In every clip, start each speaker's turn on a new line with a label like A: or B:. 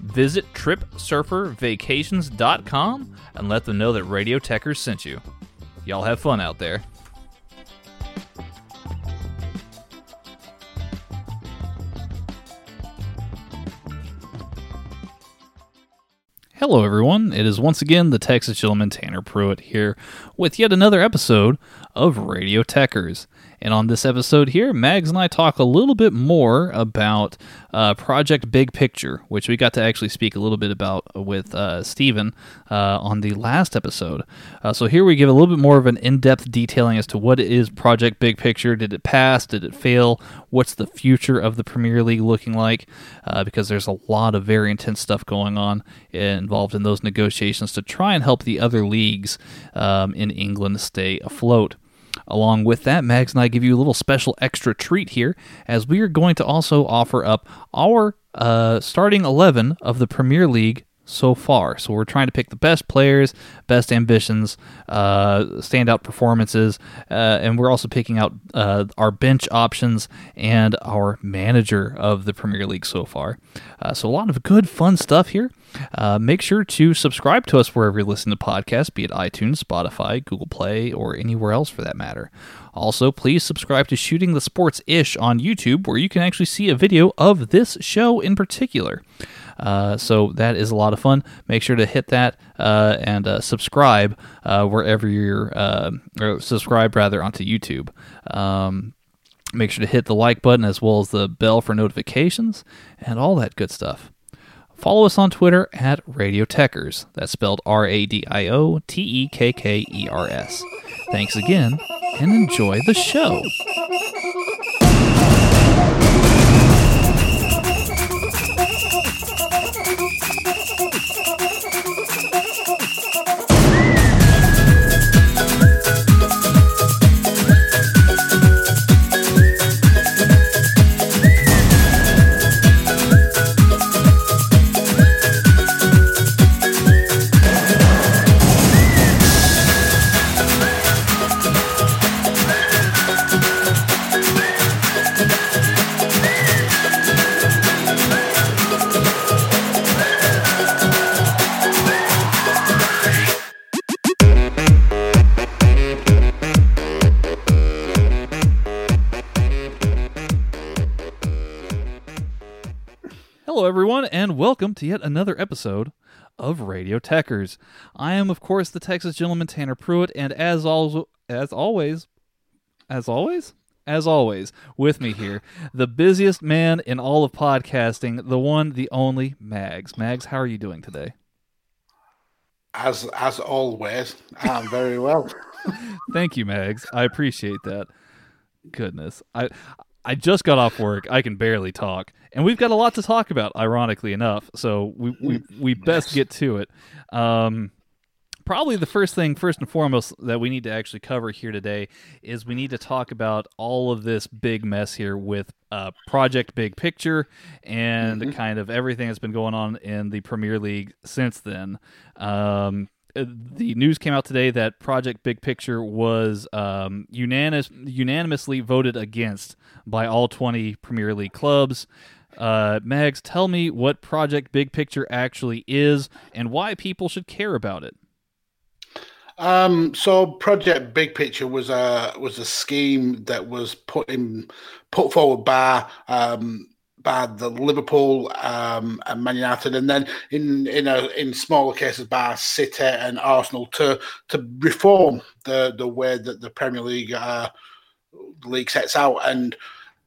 A: Visit TripSurferVacations.com and let them know that Radio Tekkers sent you. Y'all have fun out there. Hello, everyone. It is once again the Texas gentleman Tanner Pruitt here with yet another episode of Radio Tekkers. And on this episode here, Mags and I talk a little bit more about uh, Project Big Picture, which we got to actually speak a little bit about with uh, Steven uh, on the last episode. Uh, so here we give a little bit more of an in depth detailing as to what is Project Big Picture. Did it pass? Did it fail? What's the future of the Premier League looking like? Uh, because there's a lot of very intense stuff going on involved in those negotiations to try and help the other leagues um, in England stay afloat. Along with that, Mags and I give you a little special extra treat here, as we are going to also offer up our uh, starting 11 of the Premier League so far. So we're trying to pick the best players, best ambitions, uh, standout performances, uh, and we're also picking out uh, our bench options and our manager of the Premier League so far. Uh, so a lot of good, fun stuff here. Uh, make sure to subscribe to us wherever you listen to podcasts, be it iTunes, Spotify, Google Play, or anywhere else for that matter. Also, please subscribe to Shooting the Sports Ish on YouTube, where you can actually see a video of this show in particular. Uh, so that is a lot of fun. Make sure to hit that uh, and uh, subscribe uh, wherever you're, uh, or subscribe rather onto YouTube. Um, make sure to hit the like button as well as the bell for notifications and all that good stuff. Follow us on Twitter at Radio Tekkers. That's spelled R A D I O T E K K E R S. Thanks again and enjoy the show. Welcome to yet another episode of Radio Tekkers. I am, of course, the Texas gentleman Tanner Pruitt, and as al- as always, as always, as always, with me here, the busiest man in all of podcasting, the one, the only Mags. Mags, how are you doing today?
B: As as always, I'm very well.
A: Thank you, Mags. I appreciate that. Goodness, I I just got off work. I can barely talk, and we've got a lot to talk about. Ironically enough, so we we, we best get to it. Um, probably the first thing, first and foremost, that we need to actually cover here today is we need to talk about all of this big mess here with uh, Project Big Picture and kind of everything that's been going on in the Premier League since then. Um, uh, the news came out today that Project Big Picture was um, unanimous, unanimously voted against by all 20 Premier League clubs. Uh, Mags, tell me what Project Big Picture actually is and why people should care about it.
B: Um, so Project Big Picture was a was a scheme that was put in put forward by um, by the Liverpool um, and Man United, and then in in a, in smaller cases by City and Arsenal to to reform the the way that the Premier League uh, league sets out. And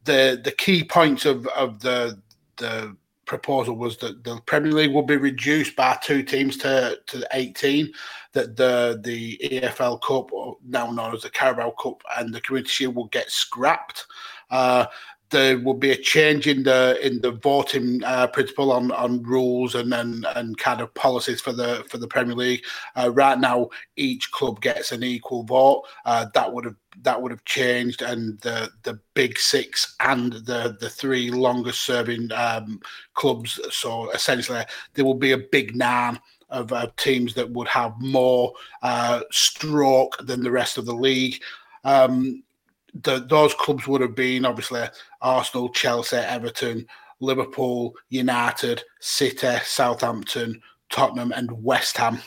B: the the key points of of the the proposal was that the Premier League will be reduced by two teams to to 18. That the the EFL Cup, now known as the Carabao Cup, and the Community Shield will get scrapped. Uh, there will be a change in the in the voting uh, principle on, on rules and, and and kind of policies for the for the Premier League. Uh, right now, each club gets an equal vote. Uh, that would have that would have changed, and the the big six and the the three longest serving um, clubs. So essentially, there will be a big nine of uh, teams that would have more uh, stroke than the rest of the league. Um, the, those clubs would have been obviously Arsenal, Chelsea, Everton, Liverpool, United, City, Southampton, Tottenham, and West Ham.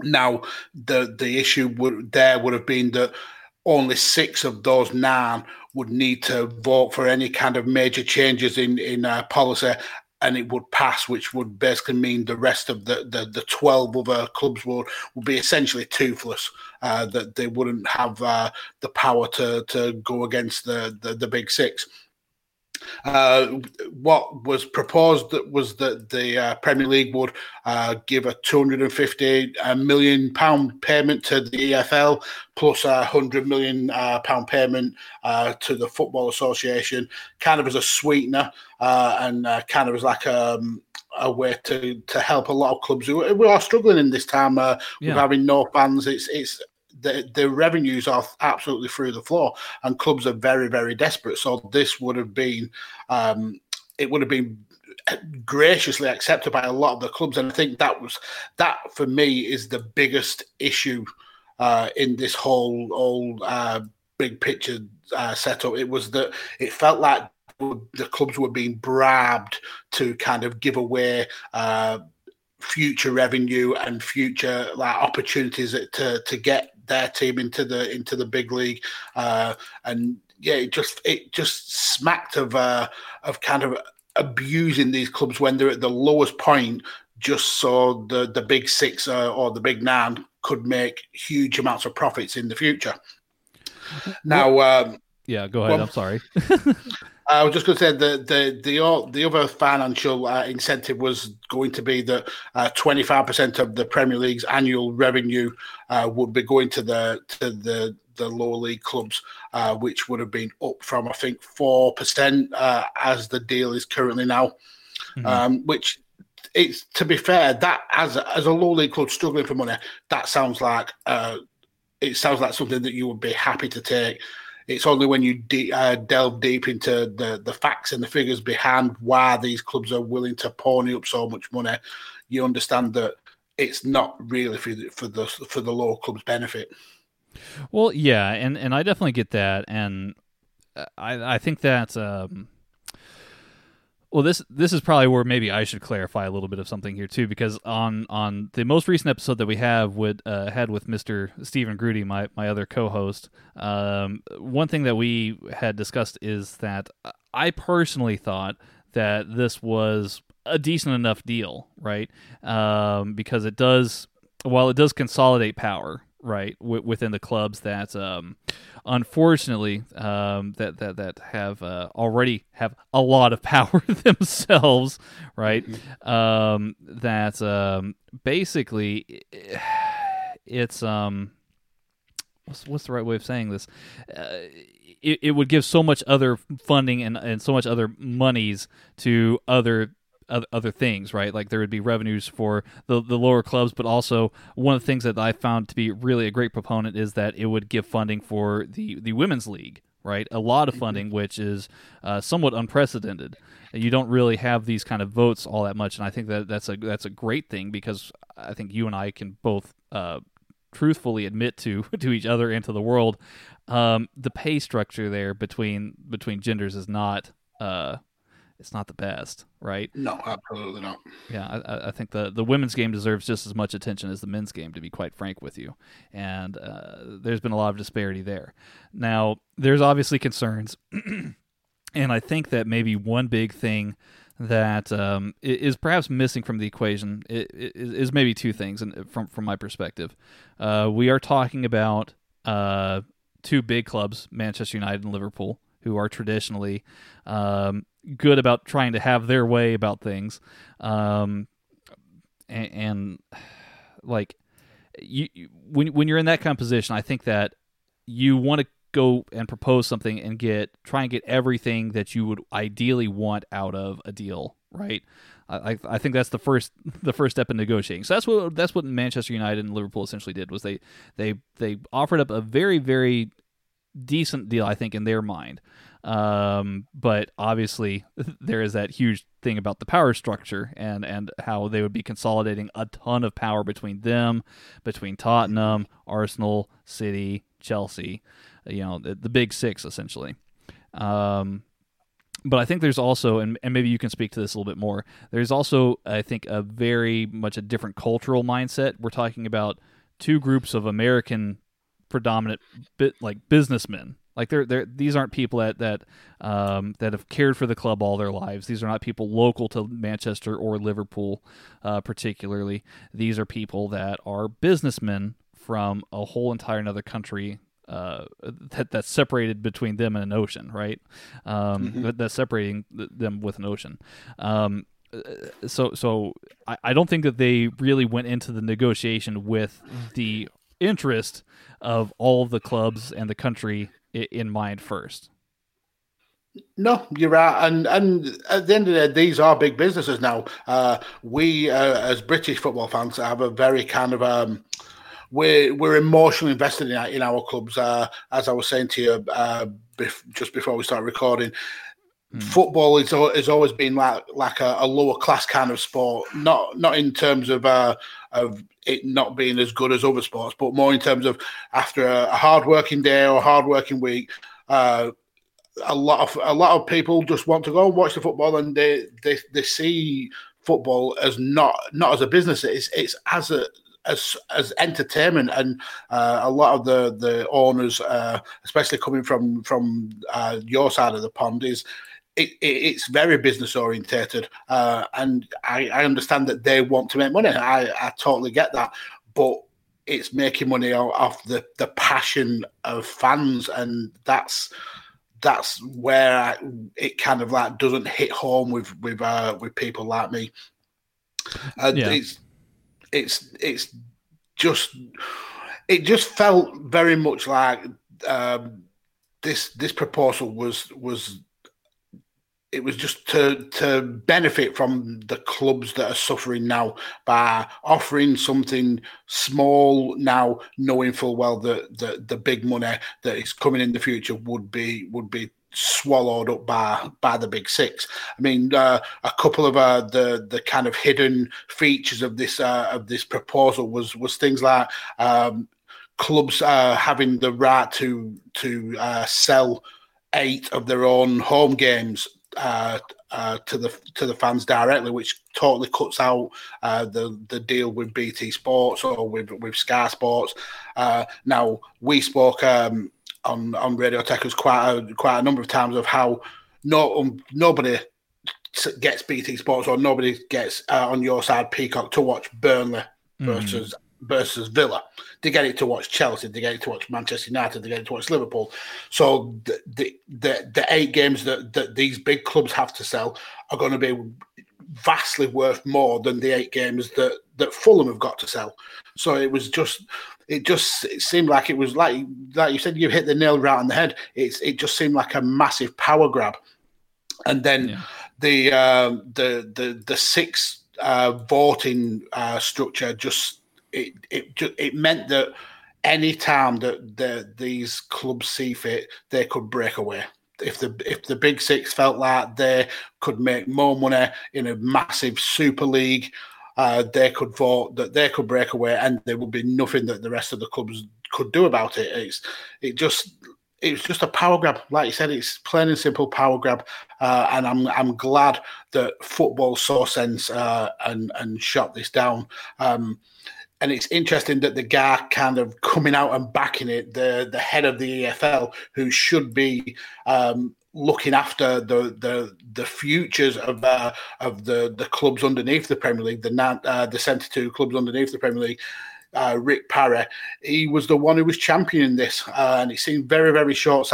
B: Now, the the issue would there would have been that only six of those nine would need to vote for any kind of major changes in in uh, policy, and it would pass, which would basically mean the rest of the the, the twelve other clubs would would be essentially toothless. Uh, that they wouldn't have uh, the power to to go against the the, the big six. Uh, what was proposed was that the uh, Premier League would uh, give a 250 uh, million pound payment to the EFL plus a 100 million uh, pound payment uh, to the Football Association, kind of as a sweetener and kind of as like um, a way to to help a lot of clubs who, who are struggling in this time uh, yeah. with having no fans. It's it's the, the revenues are absolutely through the floor, and clubs are very, very desperate. So this would have been, um, it would have been graciously accepted by a lot of the clubs, and I think that was that for me is the biggest issue uh, in this whole whole uh, big picture uh, setup. It was that it felt like the clubs were being bribed to kind of give away uh, future revenue and future like opportunities to to get their team into the into the big league, uh, and yeah, it just it just smacked of uh, of kind of abusing these clubs when they're at the lowest point, just so the the big six uh, or the big nine could make huge amounts of profits in the future. Now, um,
A: yeah, go ahead. Well, I'm sorry.
B: I was just going to say the the the the other financial uh, incentive was going to be that uh, twenty five percent of the Premier League's annual revenue uh, would be going to the to the the lower league clubs, uh, which would have been up from I think four percent uh, as the deal is currently now. Mm-hmm. Um, which it's to be fair that as a, as a low league club struggling for money, that sounds like uh, it sounds like something that you would be happy to take. It's only when you de- uh, delve deep into the, the facts and the figures behind why these clubs are willing to pony up so much money, you understand that it's not really for the, for the for the lower club's benefit.
A: Well, yeah, and and I definitely get that, and I I think that um, well, this this is probably where maybe I should clarify a little bit of something here too, because on on the most recent episode that we have with uh, had with Mister Stephen Grudy, my my other co-host, um, one thing that we had discussed is that I personally thought that this was a decent enough deal, right? Um, because it does, while it does consolidate power, right, w- within the clubs that um, unfortunately, um, that that that have uh, already have a lot of power themselves, right? Mm-hmm. Um, that um, basically it's um, what's what's the right way of saying this? Uh, it, it would give so much other funding and, and so much other monies to other other things, right? Like there would be revenues for the the lower clubs, but also one of the things that I found to be really a great proponent is that it would give funding for the the women's league, right? A lot of mm-hmm. funding, which is uh, somewhat unprecedented. You don't really have these kind of votes all that much, and I think that that's a that's a great thing because I think you and I can both. Uh, truthfully admit to to each other and to the world um, the pay structure there between between genders is not uh, it's not the best, right?
B: No, absolutely not.
A: Yeah, I, I, think the the women's game deserves just as much attention as the men's game, to be quite frank with you. And uh, there's been a lot of disparity there. Now, there's obviously concerns, and I think that maybe one big thing that um, is perhaps missing from the equation is, maybe two things, and from from my perspective, uh, we are talking about uh, two big clubs, Manchester United and Liverpool, who are traditionally um, good about trying to have their way about things, um, and, and like you, you, when when you're in that kind of position, I think that you want to go and propose something and get try and get everything that you would ideally want out of a deal, right? I, I think that's the first the first step in negotiating. So that's what that's what Manchester United and Liverpool essentially did was they they they offered up a very very decent deal I think in their mind. Um, but obviously there is that huge thing about the power structure and and how they would be consolidating a ton of power between them, between Tottenham, Arsenal, City, Chelsea, you know, the, the big 6 essentially. Um, but I think there's also, and, and maybe you can speak to this a little bit more. There's also, I think, a very much a different cultural mindset. We're talking about two groups of American predominant bit like businessmen. Like they're they're these aren't people that that um, that have cared for the club all their lives. These are not people local to Manchester or Liverpool, uh, particularly. These are people that are businessmen from a whole entire another country uh, that that's separated between them and an ocean, right? Um, mm-hmm. That's separating them with an ocean. Um, uh, so, so I, I don't think that they really went into the negotiation with the interest of all the clubs and the country in mind first.
B: No, you're right, and and at the end of the day, these are big businesses now. Uh, we, uh, as British football fans, have a very kind of um, we're we're emotionally invested in our, in our clubs. Uh, as I was saying to you uh, bef- just before we start recording, mm. football is has always been like like a, a, lower class kind of sport. Not not in terms of uh, of it not being as good as other sports, but more in terms of after a, a hard working day or a hard working week. Uh, a lot of a lot of people just want to go and watch the football, and they they, they see football as not not as a business. It's it's as a as as entertainment, and uh, a lot of the the owners, uh, especially coming from from uh, your side of the pond, is it, it, it's very business orientated, uh, and I, I, understand that they want to make money. I, I totally get that, but it's making money off the the passion of fans, and that's that's where I, it kind of like doesn't hit home with with uh, with people like me. And yeah. It's it's it's just it just felt very much like um, this this proposal was was it was just to to benefit from the clubs that are suffering now by offering something small now, knowing full well that the, the big money that is coming in the future would be would be swallowed up by by the big six. I mean, uh, a couple of uh, the the kind of hidden features of this uh, of this proposal was was things like um, clubs uh, having the right to to uh, sell eight of their own home games uh, uh, to the to the fans directly, which totally cuts out uh, the the deal with BT Sports or with with Sky Sports. Uh, now we spoke um, on on Radio Tekkers quite a, quite a number of times of how no um, nobody gets BT Sports or nobody gets uh, on your side Peacock to watch Burnley mm. versus versus Villa. They get it to watch Chelsea. They get it to watch Manchester United. They get it to watch Liverpool. So the the the, the eight games that, that these big clubs have to sell are going to be vastly worth more than the eight games that that Fulham have got to sell. So it was just it just it seemed like it was like like you said you hit the nail right on the head. It's it just seemed like a massive power grab, and then yeah. the uh, the the the six uh, voting uh, structure just it it just, it meant that any time that the, these clubs see fit, they could break away if the if the big six felt like they could make more money in a massive super league uh, they could vote that they could break away, and there would be nothing that the rest of the clubs could do about it. It's it just it's just a power grab, like you said. It's plain and simple power grab, uh, and I'm I'm glad that football saw sense uh, and and shot this down. Um, and it's interesting that the guy kind of coming out and backing it, the the head of the EFL, who should be um, looking after the the the futures of uh, of the the clubs underneath the Premier League, the uh, the centre two clubs underneath the Premier League. Uh, Rick Parry, he was the one who was championing this, uh, and it seemed very very short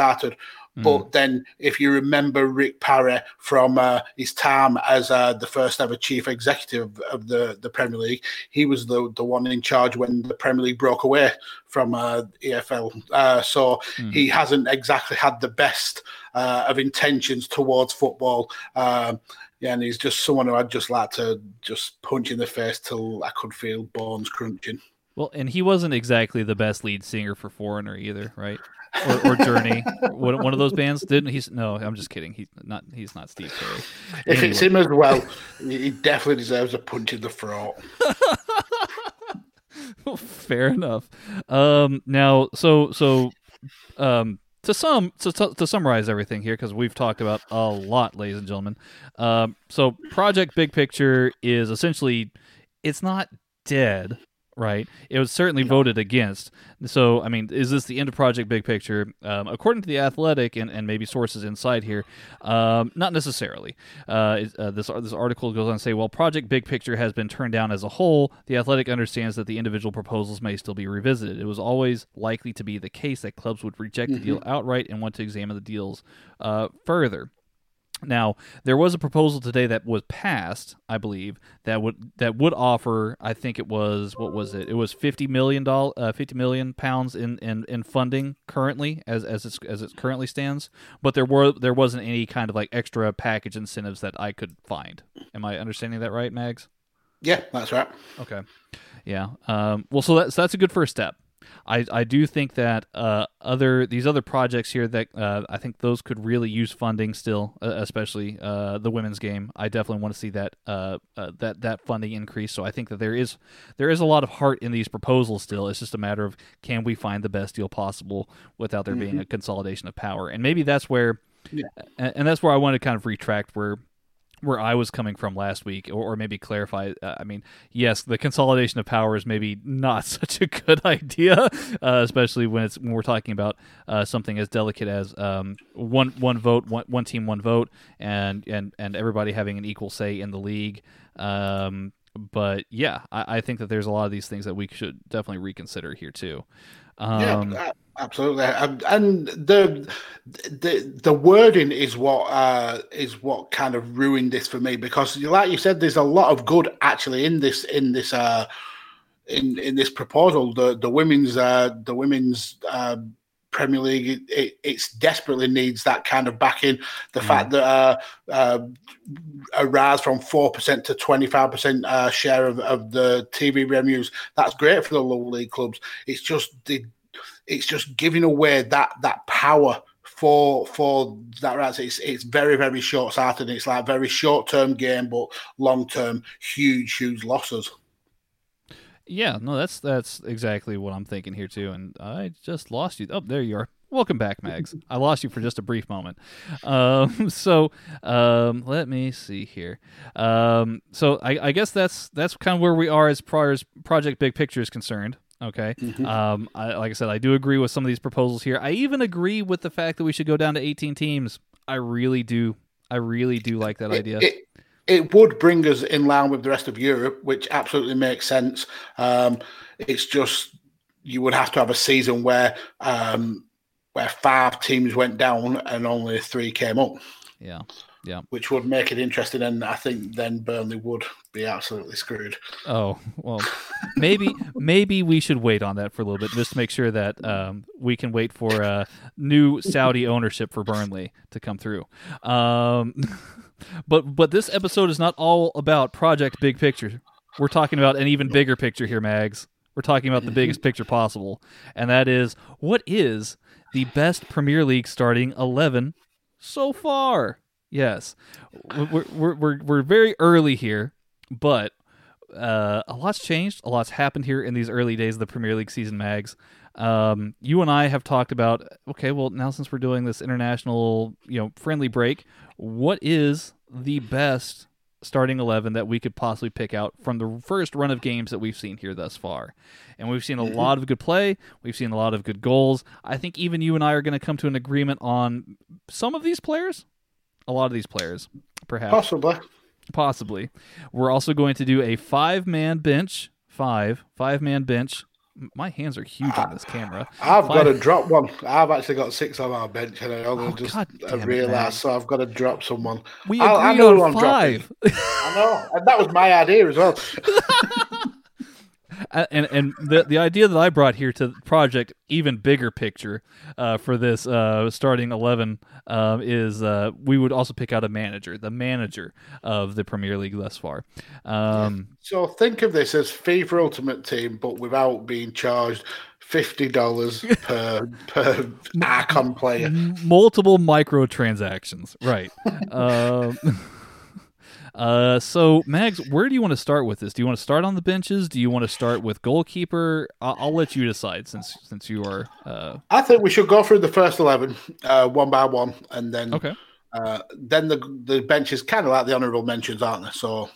B: sighted. But mm. then, if you remember Rick Parry from uh, his time as uh, the first ever chief executive of the, the Premier League, he was the, the one in charge when the Premier League broke away from uh, EFL. Uh, so mm. he hasn't exactly had the best uh, of intentions towards football. Um, yeah, and he's just someone who I'd just like to just punch in the face till I could feel bones crunching.
A: Well, and he wasn't exactly the best lead singer for Foreigner either, right? or, or Journey, one, one of those bands. Didn't he's no? I'm just kidding. He's not. He's not Steve Perry.
B: If anyway. it's him as well, he definitely deserves a punch in the throat.
A: Well, fair enough. Um, now, so so um, to sum to, to summarize everything here because we've talked about a lot, ladies and gentlemen. Um, so Project Big Picture is essentially it's not dead right? It was certainly yeah. voted against. So, I mean, is this the end of Project Big Picture? Um, according to the Athletic and, and maybe sources inside here, um, not necessarily. Uh, uh, this this article goes on to say, while Project Big Picture has been turned down as a whole, the Athletic understands that the individual proposals may still be revisited. It was always likely to be the case that clubs would reject mm-hmm. the deal outright and want to examine the deals uh, further. Now, there was a proposal today that was passed, I believe, that would that would offer. I think it was what was it? It was fifty million dollars, uh, fifty million pounds in, in, in funding currently, as as it's, as it currently stands. But there were there wasn't any kind of like extra package incentives that I could find. Am I understanding that right, Mags?
B: Yeah, that's right.
A: Okay, yeah. Um, well, so that's that's a good first step. I, I do think that uh, other these other projects here that uh, I think those could really use funding still, uh, especially uh, the women's game. I definitely want to see that uh, uh, that that funding increase. So I think that there is there is a lot of heart in these proposals still. It's just a matter of can we find the best deal possible without there mm-hmm. being a consolidation of power, and maybe that's where. Yeah. And that's where I want to kind of retract where where I was coming from last week, or, or maybe clarify. Uh, I mean, yes, the consolidation of power is maybe not such a good idea, uh, especially when it's when we're talking about uh, something as delicate as um, one one vote, one, one team, one vote, and and and everybody having an equal say in the league. Um, but yeah, I, I, think that there's a lot of these things that we should definitely reconsider here too.
B: Um, yeah, absolutely, and, the the the wording is what uh, is what kind of ruined this for me because, like you said, there's a lot of good actually in this in this uh, in in this proposal. The the women's uh, the women's uh, Premier League, it, it it's desperately needs that kind of backing. The mm. fact that uh, uh, a rise from four percent to twenty five percent uh, share of, of the TV revenues, that's great for the lower league clubs. It's just the, it's just giving away that that power for for that right. It's it's very very short sighted. It's like very short term game, but long term huge huge losses.
A: Yeah, no, that's that's exactly what I'm thinking here too. And I just lost you. Oh, there you are. Welcome back, Mags. I lost you for just a brief moment. Um, so um, let me see here. Um, so I, I, guess that's that's kind of where we are as far as Project Big Picture is concerned. Okay. Mm-hmm. Um, I, like I said, I do agree with some of these proposals here. I even agree with the fact that we should go down to 18 teams. I really do. I really do like that idea.
B: It, it would bring us in line with the rest of Europe, which absolutely makes sense. Um, it's just you would have to have a season where um, where five teams went down and only three came up.
A: Yeah, yeah,
B: which would make it interesting, and I think then Burnley would be absolutely screwed.
A: Oh well, maybe maybe we should wait on that for a little bit just to make sure that um, we can wait for uh, new Saudi ownership for Burnley to come through. But but this episode is not all about Project Big Picture. We're talking about an even bigger picture here, Mags. We're talking about the biggest picture possible, and that is what is the best Premier League starting eleven so far. Yes, we're we're we're, we're very early here, but uh, a lot's changed. A lot's happened here in these early days of the Premier League season, Mags. Um, you and I have talked about okay, well now since we're doing this international, you know, friendly break, what is the best starting 11 that we could possibly pick out from the first run of games that we've seen here thus far. And we've seen a mm-hmm. lot of good play, we've seen a lot of good goals. I think even you and I are going to come to an agreement on some of these players, a lot of these players, perhaps.
B: Possibly.
A: Possibly. We're also going to do a five man bench, five, five man bench My hands are huge on this camera.
B: I've got to drop one. I've actually got six on our bench, and I only
A: Oh,
B: just
A: God damn it,
B: realised, so I've got to drop someone.
A: We
B: I'll- I know who
A: on five.
B: I know, and that was my idea as well.
A: And and the the idea that I brought here to the project, even bigger picture uh, for this uh, starting eleven um, is uh, we would also pick out a manager, the manager of the Premier League thus far. Um,
B: So think of this as FIFA Ultimate Team, but without being charged fifty dollars per per Archon player.
A: multiple microtransactions, right? um, uh, so Mags, where do you want to start with this? Do you want to start on the benches? Do you want to start with goalkeeper? I'll, I'll let you decide since since you are uh,
B: I think we should go through the first eleven uh, one by one, and then
A: okay.
B: uh, then the the benches kind of like the honourable mentions, aren't they? So,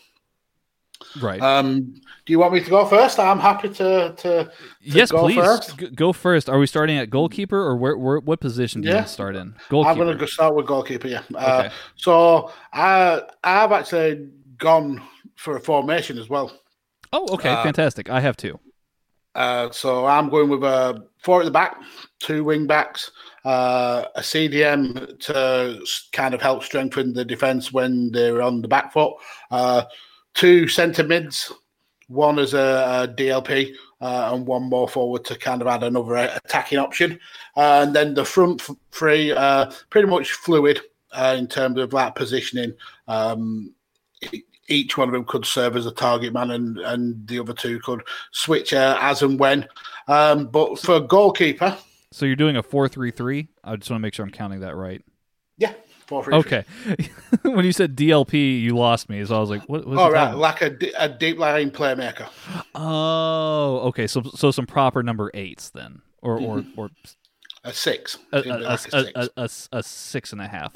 A: Right.
B: um, do you want me to go first? I'm happy to to.
A: yes,
B: go
A: please
B: first?
A: G- go first. Are we starting at goalkeeper or where, where what position do you want to start in?
B: I'm going to start with goalkeeper. Yeah. Uh,
A: Okay.
B: So I I've actually gone for a formation as well.
A: Oh, okay,
B: uh,
A: fantastic. I have two.
B: Uh, so I'm going with a four at the back, two wing backs, uh, a CDM to kind of help strengthen the defence when they're on the back foot, uh, two centre mids, one as a, a DLP, uh, and one more forward to kind of add another attacking option. Uh, and then the front three, uh, pretty much fluid uh, in terms of that positioning. Um, each one of them could serve as a target man, and, and the other two could switch uh, as and when. Um, but for goalkeeper,
A: So you're doing a four-three-three. I just want to make sure I'm counting that right.
B: yeah, four three.
A: Okay. when you said DLP, you lost me. So I was like, what? What's
B: All
A: he
B: right,
A: talking
B: like a, a deep lying playmaker.
A: Oh, okay. So so some proper number eights then, or or
B: Mm-hmm.
A: or
B: A six.
A: a, a, a,
B: like a
A: a,
B: six.
A: a, and a half,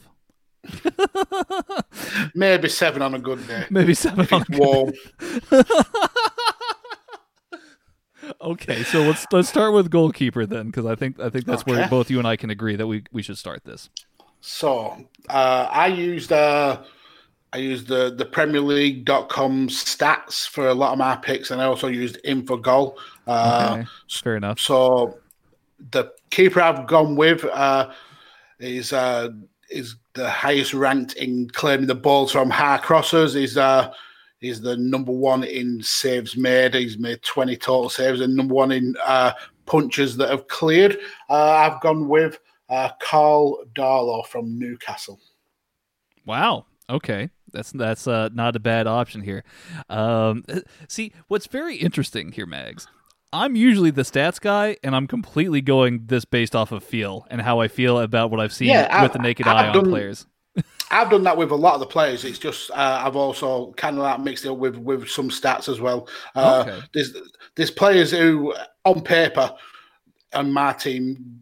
B: Maybe seven on a good day.
A: maybe seven. On a good-
B: Warm.
A: okay, so let's let's start with goalkeeper then, because I think I think that's where both you and I can agree that we we should start this.
B: So uh, I used uh, I used the the Premier League.com stats for a lot of my picks, and I also used Infogol. Uh,
A: Okay, fair enough.
B: So the keeper I've gone with uh, is uh, is the highest ranked in claiming the balls from high crossers. Is uh, he's the number one in saves made. He's made twenty total saves, and number one in uh, punches that have cleared. Uh, I've gone with uh, Karl Darlow from Newcastle.
A: Wow. Okay. That's that's uh, not a bad option here. Um, see, what's very interesting here, Mags. I'm usually the stats guy, and I'm completely going this based off of feel and how I feel about what I've seen
B: Yeah,
A: with
B: I-
A: the naked
B: I've
A: eye on
B: done-
A: players.
B: I've done that with a lot of the players. It's just uh, I've also kind of like mixed it up with with some stats as well. Uh,
A: Okay.
B: There's there's players who, on paper, and my team,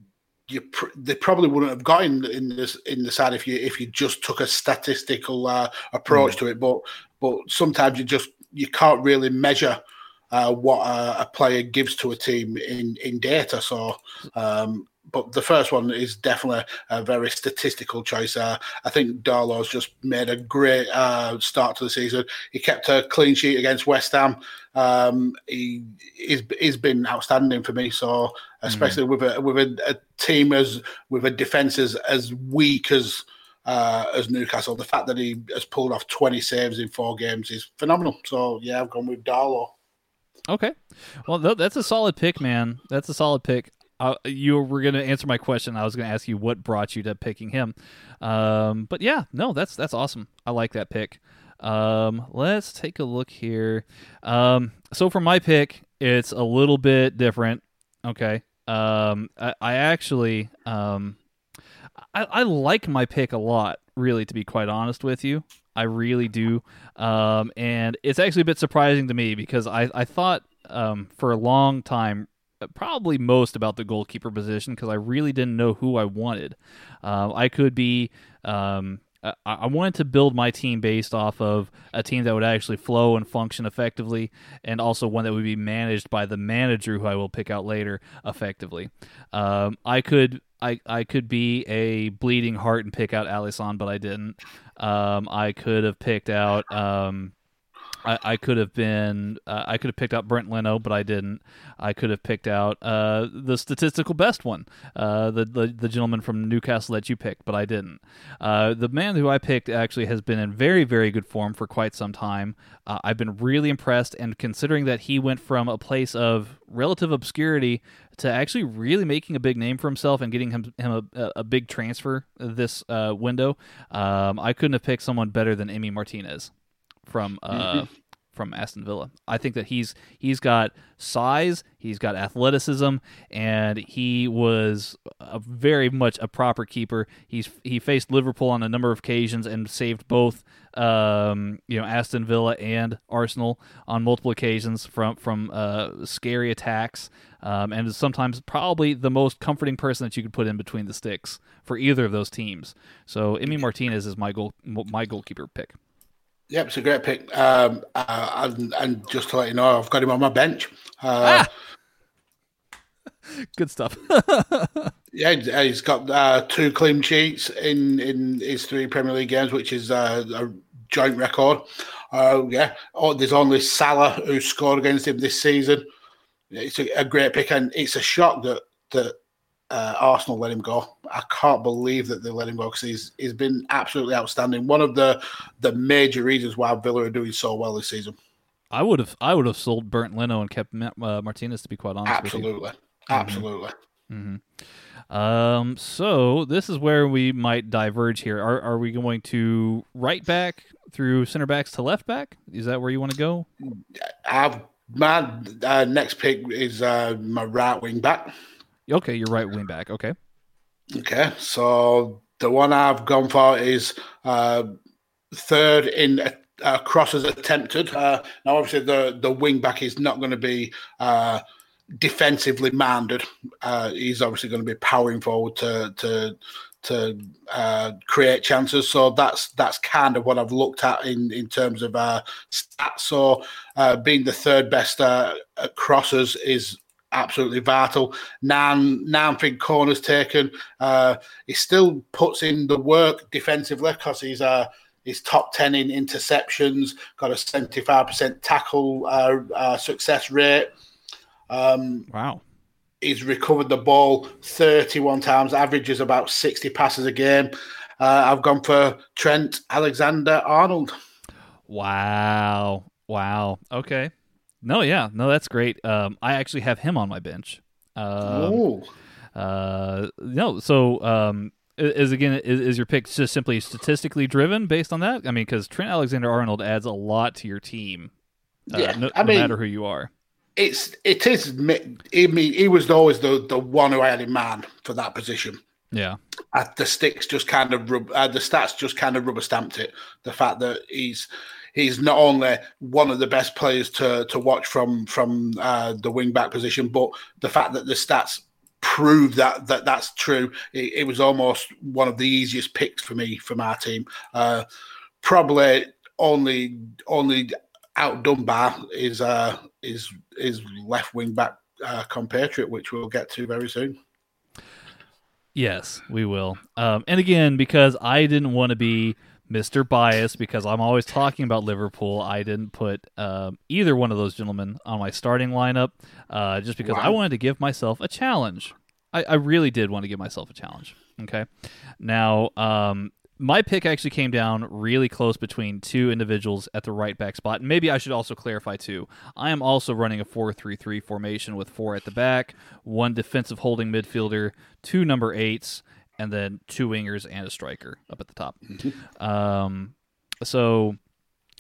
B: you pr- they probably wouldn't have got in, in this in the side if you if you just took a statistical uh, approach to it. But but sometimes you just you can't really measure. Uh, what a, a player gives to a team in in data. So, um, but the first one is definitely a very statistical choice. Uh, I think Darlow's just made a great uh, start to the season. He kept a clean sheet against West Ham. Um, he he's, he's been outstanding for me. So especially with a with a, a team as with a defence as as weak as uh, as Newcastle, the fact that he has pulled off twenty saves in four games is phenomenal. So yeah, I've gone with Darlow.
A: Okay. Well, th- that's a solid pick, man. That's a solid pick. Uh, you were going to answer my question. I was going to ask you what brought you to picking him. Um, but yeah, no, that's that's awesome. I like that pick. Um, let's take a look here. Um, so for my pick, it's a little bit different. Okay. Um, I, I actually um, I, I like my pick a lot. Really, to be quite honest with you, I really do. Um, and it's actually a bit surprising to me because I, I thought um, for a long time, uh, probably most about the goalkeeper position because I really didn't know who I wanted. Um, I could be. Um, I, I wanted to build my team based off of a team that would actually flow and function effectively, and also one that would be managed by the manager, who I will pick out later, effectively. Um, I could I, I could be a bleeding heart and pick out Alisson, but I didn't. Um, I could have picked out um, I, I could have been uh, I could have picked out Bernd Leno, but I didn't. I could have picked out uh, the statistical best one, uh, the, the the gentleman from Newcastle that you picked, but I didn't. Uh, the man who I picked actually has been in very very good form for quite some time. Uh, I've been really impressed, and considering that he went from a place of relative obscurity to actually really making a big name for himself and getting him him a, a big transfer this uh, window, um, I couldn't have picked someone better than Emi Martinez from uh, mm-hmm. from Aston Villa. I think that he's he's got size, he's got athleticism, and he was a very much a proper keeper. He's he faced Liverpool on a number of occasions and saved both um, you know Aston Villa and Arsenal on multiple occasions from from uh, scary attacks. Um, and is sometimes probably the most comforting person that you could put in between the sticks for either of those teams. So Emi Martinez is my goal my goalkeeper pick.
B: Yep, it's a great pick. Um, uh, and, and, just to let you know, I've got him on my bench. Uh, ah!
A: Good stuff.
B: yeah, he's got uh, two clean sheets in, in his three Premier League games, which is uh, a joint record. Uh, yeah, oh, there's only Salah who scored against him this season. It's a, a great pick, and it's a shock that that uh, Arsenal let him go. I can't believe that they let him go because he's he's been absolutely outstanding. One of the the major reasons why Villa are doing so well this season.
A: I would have I would have sold Bernd Leno and kept uh, Martinez to be quite honest.
B: Absolutely, absolutely.
A: Mm-hmm. Mm-hmm. Um, so this is where we might diverge here. Are are we going to right back through center backs to left back? Is that where you want to go?
B: I've my uh, next pick is uh, my right wing back.
A: Okay, you're right wing back. Okay.
B: Okay, so the one I've gone for is uh, third in uh, crosses attempted. Uh, now, obviously, the the wing back is not going to be uh, defensively minded. Uh, he's obviously going to be powering forward to to to uh, create chances. So that's that's kind of what I've looked at in in terms of uh, stats. So uh, being the third best uh, crosses is absolutely vital. Nine nine big corners taken. Uh, he still puts in the work defensively because he's uh, he's top ten in interceptions. Got a seventy five percent tackle uh, uh, success rate.
A: Um, wow.
B: He's recovered the ball 31 times, averages about 60 passes a game. Uh, I've gone for Trent Alexander Arnold.
A: Wow. Wow. Okay. No, yeah, no, that's great. Um, I actually have him on my bench. Um, oh. Uh, no, so um, is again is, is, your pick just simply statistically driven based on that? I mean, because Trent Alexander Arnold adds a lot to your team. Uh, yeah, no, I no mean, matter who you are.
B: It's it is. I mean, he was always the the one who I had in mind for that position.
A: Yeah,
B: uh, the sticks just kind of rub, uh, the stats just kind of rubber stamped it. The fact that he's he's not only one of the best players to to watch from from uh, the wing back position, but the fact that the stats prove that that that's true. It, it was almost one of the easiest picks for me from our team. Uh, probably only only outdone by is uh, is is left wing back uh, compatriot, which we'll get to very soon.
A: Yes, we will. Um, and again, because I didn't want to be Mr. Bias because I'm always talking about Liverpool. I didn't put um, either one of those gentlemen on my starting lineup uh, just because wow. I wanted to give myself a challenge. I, I, really did want to give myself a challenge. Okay. Now, um, my pick actually came down really close between two individuals at the right back spot. And maybe I should also clarify too. I am also running a 4-3-3 formation with four at the back, one defensive holding midfielder, two number eights, and then two wingers and a striker up at the top. Mm-hmm. Um, so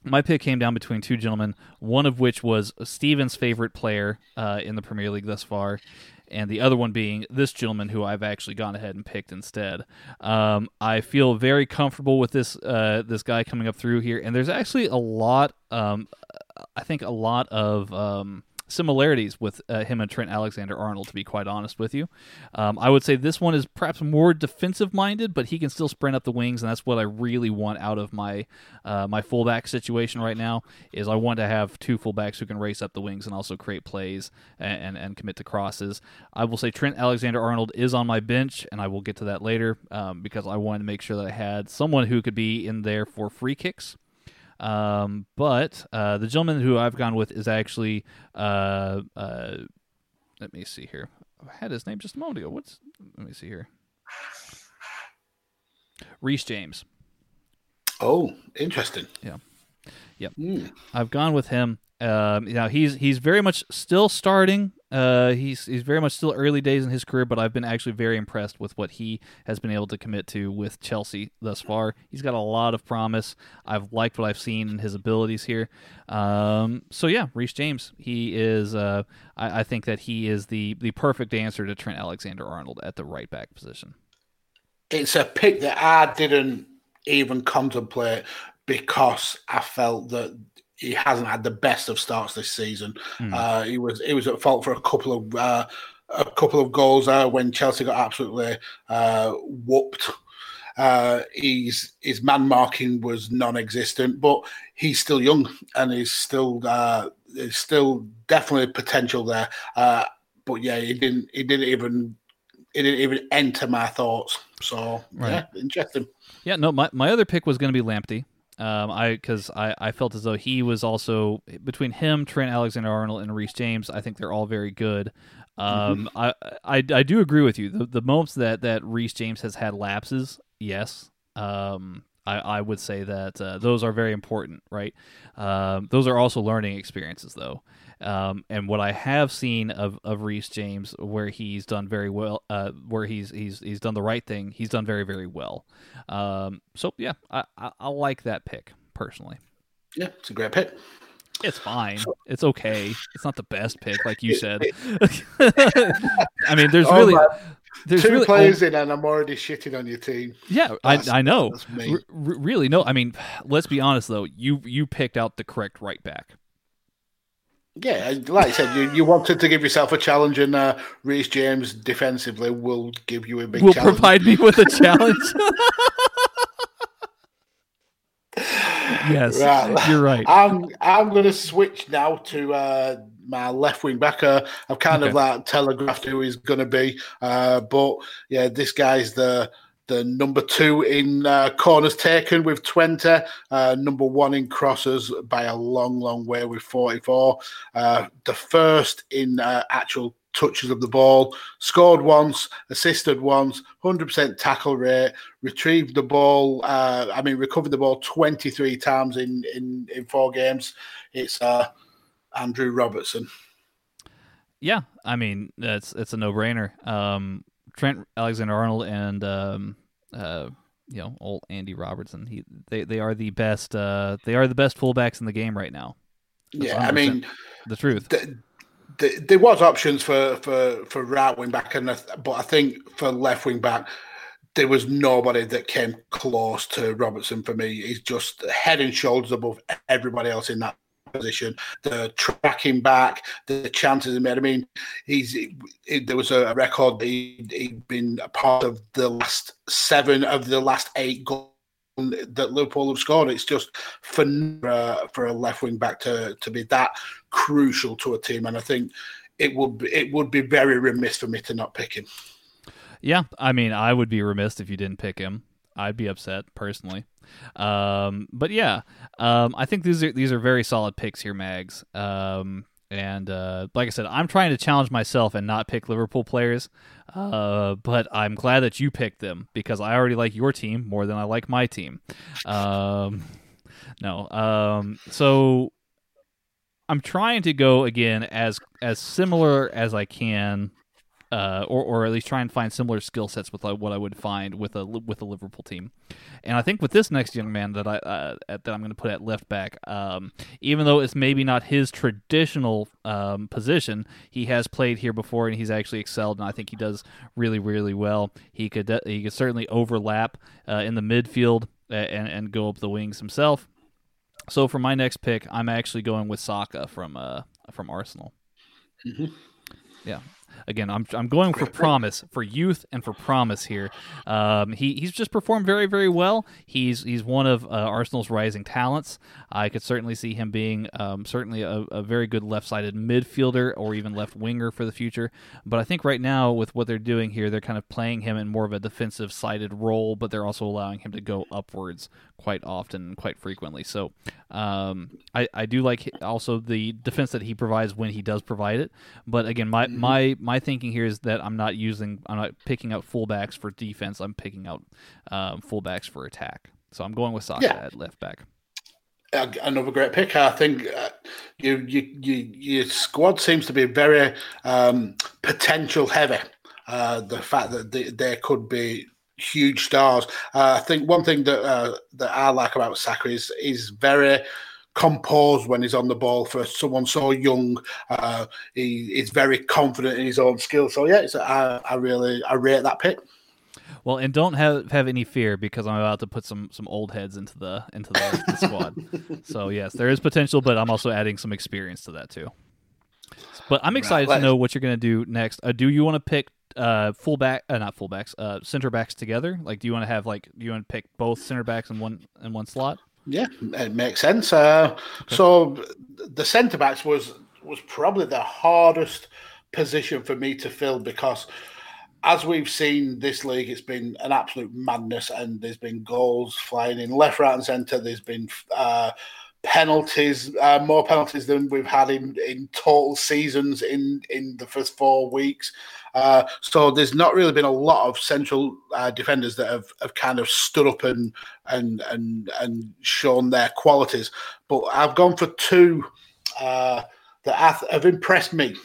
A: my pick came down between two gentlemen, one of which was Steven's favorite player uh, in the Premier League thus far, and the other one being this gentleman who I've actually gone ahead and picked instead. Um, I feel very comfortable with this uh, this guy coming up through here, and there's actually a lot. Um, I think a lot of um, similarities with uh, him and Trent Alexander Arnold, to be quite honest with you. Um, I would say this one is perhaps more defensive minded, but he can still sprint up the wings, and that's what I really want out of my uh, my fullback situation right now. Is I want to have two fullbacks who can race up the wings and also create plays and, and, and commit to crosses. I will say Trent Alexander Arnold is on my bench, and I will get to that later um, because I wanted to make sure that I had someone who could be in there for free kicks. Um, but uh, the gentleman who I've gone with is actually uh, uh, let me see here. I had his name just a moment ago. What's let me see here. Reece James.
B: Oh, interesting.
A: Yeah. Yep.
B: Mm.
A: I've gone with him. Um, know, he's he's very much still starting. Uh, he's he's very much still early days in his career, but I've been actually very impressed with what he has been able to commit to with Chelsea thus far. He's got a lot of promise. I've liked what I've seen in his abilities here. Um, so yeah, Reece James. He is. Uh, I, I think that he is the the perfect answer to Trent Alexander Arnold at the right back position.
B: It's a pick that I didn't even contemplate because I felt that he hasn't had the best of starts this season. Mm. Uh, he was he was at fault for a couple of uh, a couple of goals uh, when Chelsea got absolutely uh, whooped. Uh, he's his man marking was non-existent, but he's still young and he's still uh, there's still definitely potential there. Uh, but yeah, he didn't he didn't even it didn't even enter my thoughts. So right. yeah, interesting.
A: Yeah, no, my, my other pick was going to be Lamptey. Um, I because I, I felt as though he was also between him, Trent Alexander Arnold, and Reece James. I think they're all very good. Um, mm-hmm. I, I I do agree with you. The the moments that that Reece James has had lapses, yes. Um, I, I would say that uh, those are very important, right? Um, those are also learning experiences, though. Um, and what I have seen of, of Reece James, where he's done very well, uh, where he's he's he's done the right thing, he's done very very well. Um, so yeah, I, I, I like that pick personally.
B: Yeah, it's a great pick.
A: It's fine. It's okay. It's not the best pick, like you said. I mean, there's oh, really
B: there's two really, players oh, in, and I'm already shitting on your team.
A: Yeah, I, I know. R- really, no. I mean, let's be honest though. You you picked out the correct right back.
B: Yeah, like I said, you, you wanted to give yourself a challenge, and uh, Reece James defensively will give you a big.
A: Will
B: challenge.
A: provide me with a challenge. yes, right. you're right.
B: I'm I'm going to switch now to uh, my left wing back. Uh, I've kind okay. of like telegraphed who he's going to be, uh, but yeah, this guy's the the number two in uh, corners taken with 20, uh, number one in crosses by a long, long way with 44. Uh, the first in uh, actual touches of the ball, scored once, assisted once, 100% tackle rate, retrieved the ball, uh, I mean, recovered the ball 23 times in, in, in four games. It's uh, Andrew Robertson.
A: Yeah, I mean, it's, it's a no brainer. Um, Trent Alexander Arnold and um, uh, you know old Andy Robertson. He they, they are the best uh, they are the best fullbacks in the game right now.
B: That's yeah, I mean
A: the truth.
B: The, the, there was options for for for right wing back, and but I think for left wing back, there was nobody that came close to Robertson for me. He's just head and shoulders above everybody else in that position, the tracking back, the chances he made. I mean, he's there was a record he, he'd been a part of the last seven of the last eight goals that Liverpool have scored. It's just for uh, for a left wing back to to be that crucial to a team, and I think it would be, it would be very remiss for me to not pick him.
A: Yeah, I mean, I would be remiss if you didn't pick him. I'd be upset personally. Um, but yeah, um, I think these are these are very solid picks here, Mags. Um, and uh, like I said, I'm trying to challenge myself and not pick Liverpool players. Uh, but I'm glad that you picked them because I already like your team more than I like my team. Um, no, um, so I'm trying to go again as as similar as I can uh, or or at least try and find similar skill sets with what I would find with a with a Liverpool team. And I think with this next young man that I uh, that I'm going to put at left back, um, even though it's maybe not his traditional um, position, he has played here before and he's actually excelled, and I think he does really really well. He could uh, he could certainly overlap uh, in the midfield and and go up the wings himself. So for my next pick, I'm actually going with Saka from uh from Arsenal.
B: Mm-hmm.
A: Yeah. Again, I'm I'm going for promise, for youth, and for promise here. Um, he he's just performed very very well. He's he's one of uh, Arsenal's rising talents. I could certainly see him being um, certainly a, a, very good left sided midfielder or even left winger for the future. But I think right now with what they're doing here, they're kind of playing him in more of a defensive sided role, but they're also allowing him to go upwards quite often, quite frequently. So um, I I do like also the defense that he provides when he does provide it. But again, my mm-hmm. my my thinking here is that I'm not using, I'm not picking out fullbacks for defense. I'm picking out um, fullbacks for attack. So I'm going with Saka yeah. at left back.
B: Another great pick. I think uh, you, you, you, your squad seems to be very um, potential heavy. Uh, the fact that they, there could be huge stars. Uh, I think one thing that uh, that I like about Saka is is very composed when he's on the ball for someone so young. Uh, he is very confident in his own skill. So yeah, I, I really I rate that pick.
A: Well, and don't have have any fear because I'm about to put some some old heads into the into the, the squad. so yes, there is potential, but I'm also adding some experience to that too. But I'm excited right, to know what you're going to do next. Uh, do you want to pick uh, fullback, uh, not fullbacks, uh, center backs together? Like, do you want to have like, do you want to pick both center backs in one in one slot?
B: Yeah, it makes sense. Uh, okay. So the centre backs was was probably the hardest position for me to fill because as we've seen this league, it's been an absolute madness, and there's been goals flying in left, right, and centre. There's been uh, penalties, uh, more penalties than we've had in, in total seasons in in the first four weeks. Uh, so there's not really been a lot of central uh, defenders that have, have kind of stood up and and and and shown their qualities. But I've gone for two uh, that have impressed me.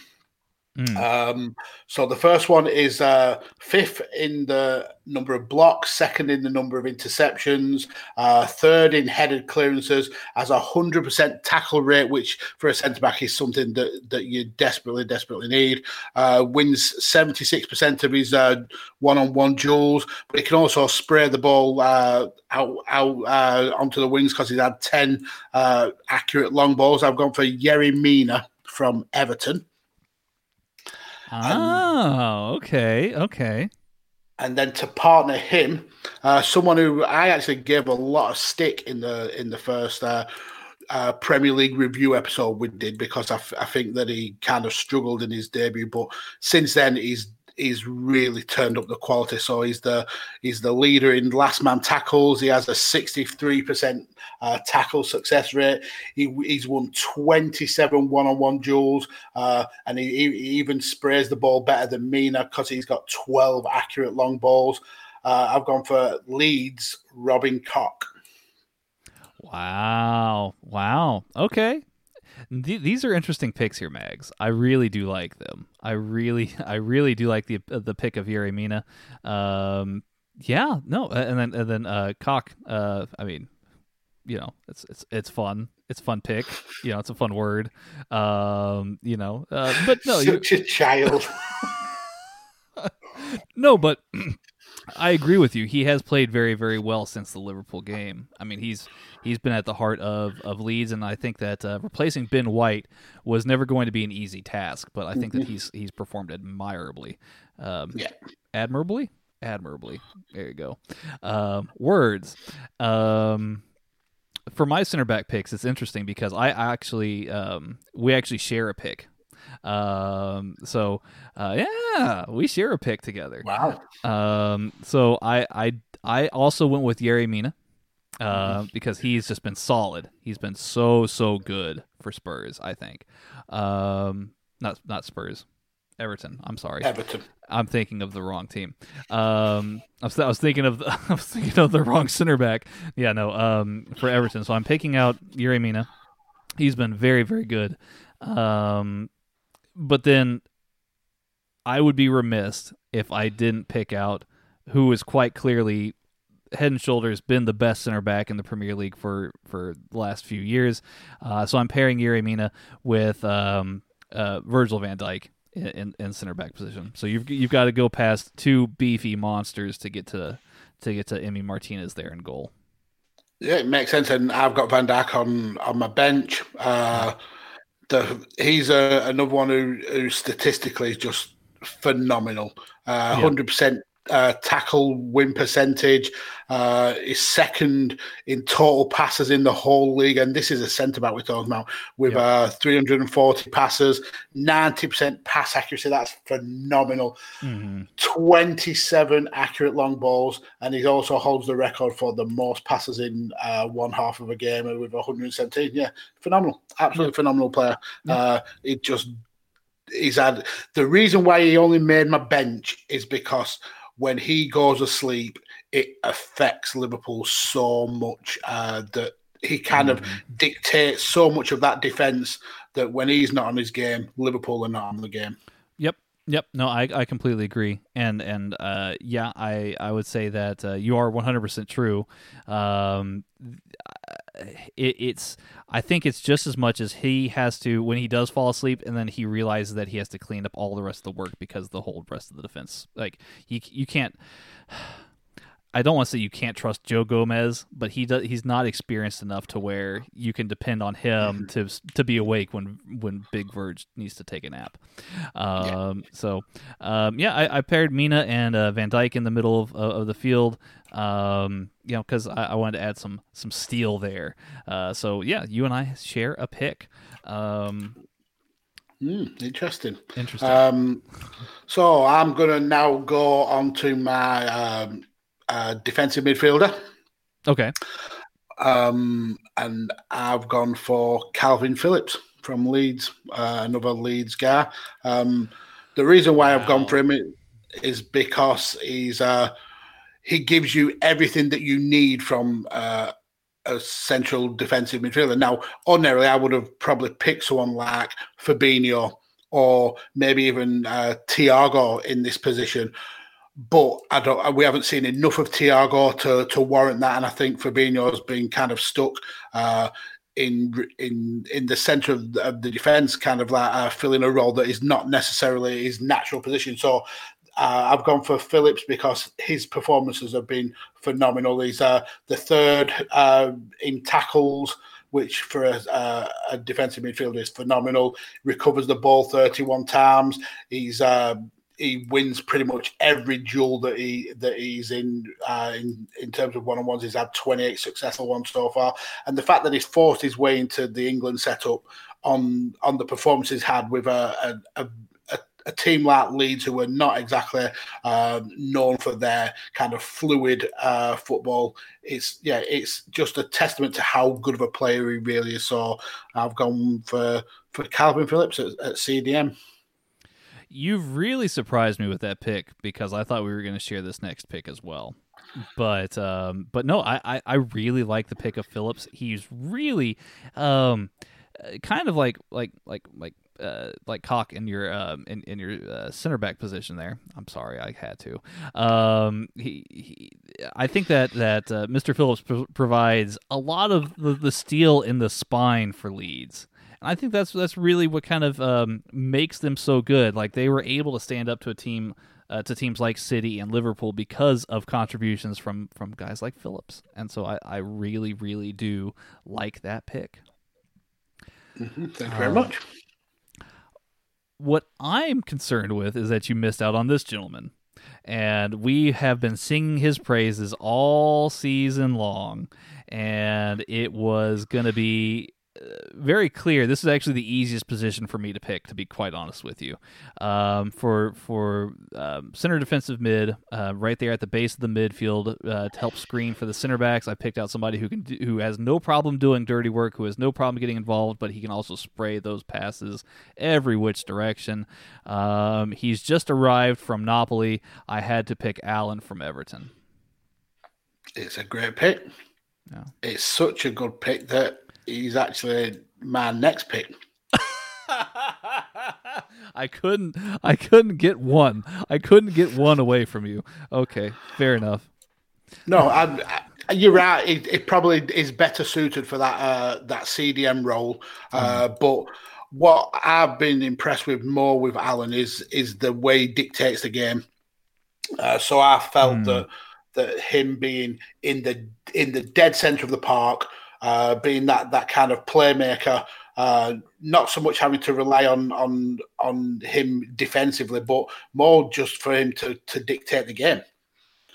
B: Mm. Um, so the first one is uh, fifth in the number of blocks, second in the number of interceptions, uh, third in headed clearances, has a hundred percent tackle rate, which for a centre back is something that that you desperately, desperately need. Uh, wins seventy six percent of his one on one duels, but he can also spray the ball uh, out out uh, onto the wings because he's had ten uh, accurate long balls. I've gone for Yerry Mina from Everton.
A: Oh, okay, okay.
B: And then to partner him, uh, someone who I actually gave a lot of stick in the in the first uh, uh, Premier League review episode we did because I, f- I think that he kind of struggled in his debut, but since then he's he's really turned up the quality. So he's the he's the leader in last man tackles. He has a 63% uh, tackle success rate. He, he's won 27 one on one duels, uh, and he, he, even sprays the ball better than Mina because he's got 12 accurate long balls. Uh, I've gone for Leeds, Robin Koch.
A: Wow. Wow. Okay. Th- these are interesting picks here, Mags. I really do like them. I really, I really do like the the pick of Yerry Mina. Um, yeah, no, and then and then uh, Koch. Uh, I mean, you know, it's it's it's fun. It's a fun pick. You know, it's a fun word. Um, you know, uh, but no,
B: such a child.
A: no, but I agree with you. He has played very, very well since the Liverpool game. I mean, he's he's been at the heart of, of Leeds, and I think that uh, replacing Ben White was never going to be an easy task. But I think that mm-hmm. he's he's performed admirably. Um,
B: yeah,
A: admirably, admirably. There you go. Um, words. Um, for my center back picks, it's interesting because I actually um, we actually share a pick um, so uh, yeah, we share a pick together.
B: Wow.
A: Um, so I I I also went with Yerry Mina. Uh, mm-hmm. because he's just been solid. He's been so so good for Spurs. I think, um, not not Spurs, Everton. I'm sorry,
B: Everton.
A: I'm thinking of the wrong team. Um, I was, I was thinking of the, I was thinking of the wrong center back. Yeah, no. Um, for Everton, so I'm picking out Yerry Mina. He's been very very good. Um, but then I would be remiss if I didn't pick out who is quite clearly head and shoulders been the best center back in the Premier League for for the last few years. Uh, so I'm pairing Yerry Mina with um, uh, Virgil Van Dijk in, in, in, center back position. So you've you've got to go past two beefy monsters to get to to get to Emi Martinez there in goal.
B: Yeah, it makes sense. And I've got Van Dijk on on my bench. Uh, the he's a, another one who, who statistically is just phenomenal. Hundred uh, percent uh, tackle win percentage. Uh, is second in total passes in the whole league, and this is a centre back we're talking about with yep. uh, 340 passes, 90% pass accuracy. That's phenomenal. Mm-hmm. 27 accurate long balls, and he also holds the record for the most passes in uh, one half of a game with 117. Yeah, phenomenal, absolutely phenomenal player. Uh, it just he's had the reason why he only made my bench is because when he goes asleep, it affects Liverpool so much uh, that he kind mm-hmm. of dictates so much of that defense that when he's not on his game, Liverpool are not on the game.
A: Yep. No, I, I completely agree. And and uh, yeah, I, I would say that uh, you are 100% true. Um, it, it's I think it's just as much as he has to when he does fall asleep, and then he realizes that he has to clean up all the rest of the work because the whole rest of the defense, like you you can't. I don't want to say you can't trust Joe Gomez, but he does. He's not experienced enough to where you can depend on him mm-hmm. to to be awake when when Big Verge needs to take a nap. Um, yeah. So, um, yeah, I, I, paired Mina and uh, Van Dijk in the middle of, of the field. Um, you know, because I, I, wanted to add some some steel there. Uh, so yeah, you and I share a pick. Um,
B: Mm, interesting.
A: Interesting.
B: Um, so I'm going to now go on to my uh, defensive midfielder.
A: Okay.
B: Um, and I've gone for Kalvin Phillips from Leeds, uh, another Leeds guy. Um, the reason why wow. I've gone for him is because he's uh, he gives you everything that you need from uh, a central defensive midfielder. Now, ordinarily, I would have probably picked someone like Fabinho or maybe even uh, Thiago in this position but I don't. We haven't seen enough of Thiago to to warrant that, and I think Fabinho's been kind of stuck uh, in in in the centre of the, the defence, kind of like uh, filling a role that is not necessarily his natural position. So. Uh, I've gone for Phillips because his performances have been phenomenal. He's uh, the third uh, in tackles, which for a, a, defensive midfielder is phenomenal. Recovers the ball 31 times. He's uh, he wins pretty much every duel that he that he's in uh, in in terms of one on ones. He's had 28 successful ones so far, and the fact that he's forced his way into the England setup on on the performances had with a a, a, a team like Leeds, who are not exactly um, known for their kind of fluid uh, football, it's yeah, it's just a testament to how good of a player he really is. So I've gone for for Kalvin Phillips at, at CDM.
A: You've really surprised me with that pick because I thought we were going to share this next pick as well. But um, but no, I, I, I really like the pick of Phillips. He's really um, kind of like like like like uh, like cock in your um, in in your uh, center back position there. I'm sorry, I had to. Um, he, he I think that that uh, Mr. Phillips provides a lot of the, the steel in the spine for Leeds. And I think that's that's really what kind of um, makes them so good. Like they were able to stand up to a team uh, to teams like City and Liverpool because of contributions from from guys like Phillips. And so I, I really really do like that pick.
B: Mm-hmm. Thank you very um, much.
A: What I'm concerned with is that you missed out on this gentleman. And we have been singing his praises all season long. And it was going to be very clear. This is actually the easiest position for me to pick, to be quite honest with you. Um, for for um, center defensive mid, uh, right there at the base of the midfield uh, to help screen for the center backs, I picked out somebody who can do, who has no problem doing dirty work, who has no problem getting involved, but he can also spray those passes every which direction. Um, he's just arrived from Napoli. I had to pick Allan from Everton.
B: It's a great pick. Yeah. It's such a good pick that he's actually my next pick.
A: I couldn't I couldn't get one. I couldn't get one away from you. Okay, fair enough.
B: No, I, I, you're right. It, it, probably is better suited for that uh, that CDM role. Uh, mm. But what I've been impressed with more with Allan is is the way he dictates the game. Uh, so I felt mm. that that him being in the in the dead center of the park, uh, being that that kind of playmaker Uh, not so much having to rely on on on him defensively, but more just for him to to dictate the game.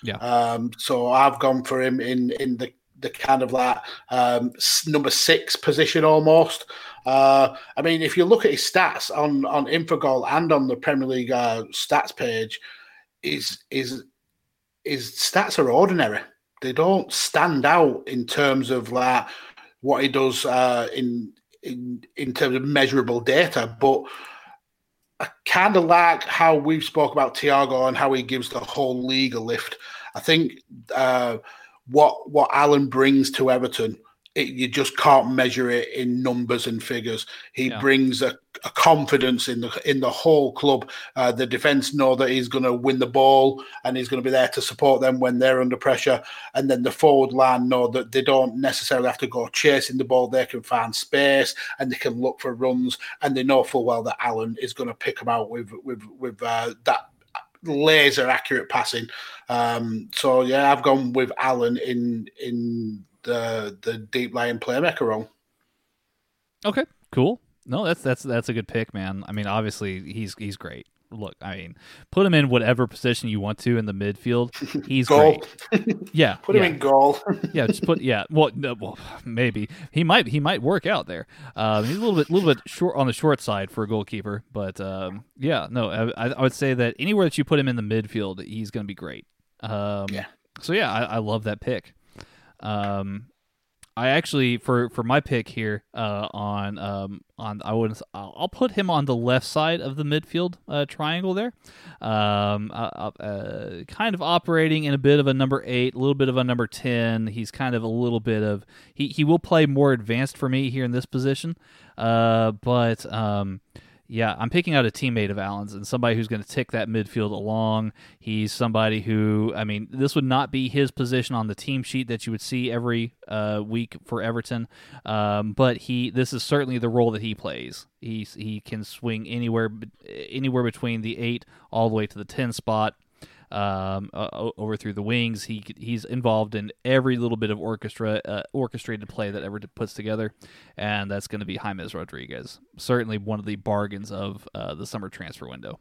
A: Yeah.
B: Um, so I've gone for him in in the the kind of like um, number six position almost. Uh, I mean, if you look at his stats on on Infogol and on the Premier League uh, stats page, his his his stats are ordinary. They don't stand out in terms of like what he does uh, in in in terms of measurable data, but I kind of like how we've spoke about Thiago and how he gives the whole league a lift. I think uh, what what Allan brings to Everton, it, you just can't measure it in numbers and figures. He yeah. brings a, a, confidence in the in the whole club. Uh, the defense know that he's going to win the ball and he's going to be there to support them when they're under pressure. And then the forward line know that they don't necessarily have to go chasing the ball. They can find space and they can look for runs. And they know full well that Allan is going to pick them out with with with uh, that laser accurate passing. Um, so yeah, I've gone with Allan in in the the deep lying playmaker role.
A: Okay, cool. No, that's that's that's a good pick, man. I mean, obviously he's he's great. Look, I mean, put him in whatever position you want to in the midfield. He's great. Yeah,
B: put
A: yeah.
B: him in goal.
A: yeah, just put yeah. Well, no, well, maybe he might he might work out there. Um, he's a little bit little bit short on the short side for a goalkeeper, but um, yeah, no, I, I would say that anywhere that you put him in the midfield, he's going to be great. Um,
B: yeah.
A: So yeah, I, I love that pick. Um, I actually for for my pick here uh, on um, on I wouldn't. I'll put him on the left side of the midfield uh, triangle there, um, uh, kind of operating in a bit of a number eight, a little bit of a number ten. He's kind of a little bit of he he will play more advanced for me here in this position, uh, but um, yeah, I'm picking out a teammate of Allan's and somebody who's going to tick that midfield along. He's somebody who, I mean, this would not be his position on the team sheet that you would see every uh, week for Everton, um, but he this is certainly the role that he plays. He he can swing anywhere anywhere between the eight all the way to the ten spot um, uh, over through the wings. He he's involved in every little bit of orchestra uh, orchestrated play that ever puts together, and that's going to be James Rodriguez. Certainly one of the bargains of uh, the summer transfer window.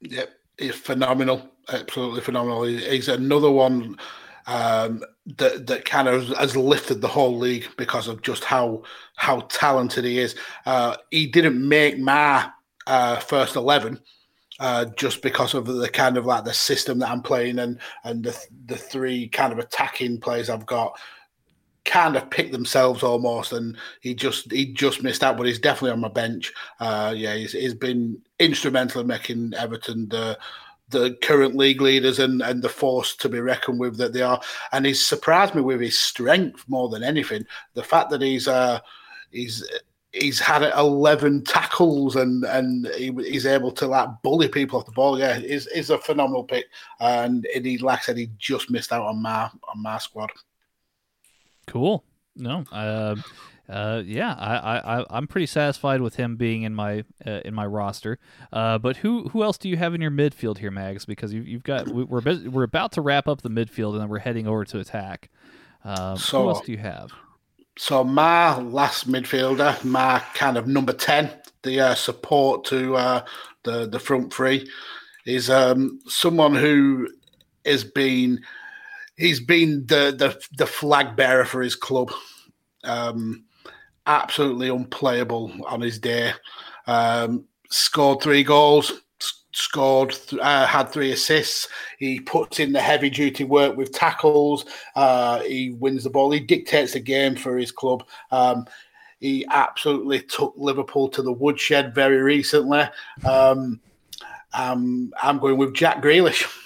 B: Yep, he's phenomenal, absolutely phenomenal. He's another one um, that that kind of has lifted the whole league because of just how how talented he is. Uh, he didn't make my uh, first eleven uh, just because of the kind of like the system that I'm playing and and the the three kind of attacking plays I've got kind of pick themselves almost. And he just he just missed out but he's definitely on my bench. Uh yeah he's, he's been instrumental in making everton the the current league leaders and and the force to be reckoned with that they are. And he's surprised me with his strength more than anything. The fact that he's uh he's he's had 11 tackles and and he, he's able to like bully people off the ball. Yeah, is is a phenomenal pick, and, and he like I said, he just missed out on my on my squad.
A: Cool. No, uh, uh, yeah, I, I, I'm pretty satisfied with him being in my uh, in my roster. Uh, but who who else do you have in your midfield here, Mags? Because you, you've got we're we're about to wrap up the midfield and then we're heading over to attack. Um, so, who else do you have?
B: So my last midfielder, my kind of number ten, the uh, support to uh, the the front three, is um, someone who has been he's been the the, the flag bearer for his club. Um, absolutely unplayable on his day. Um, scored three goals, scored, uh, had three assists. He puts in the heavy duty work with tackles. Uh, he wins the ball. He dictates the game for his club. Um, he absolutely took Liverpool to the woodshed very recently. Um, um, I'm going with Jack Grealish.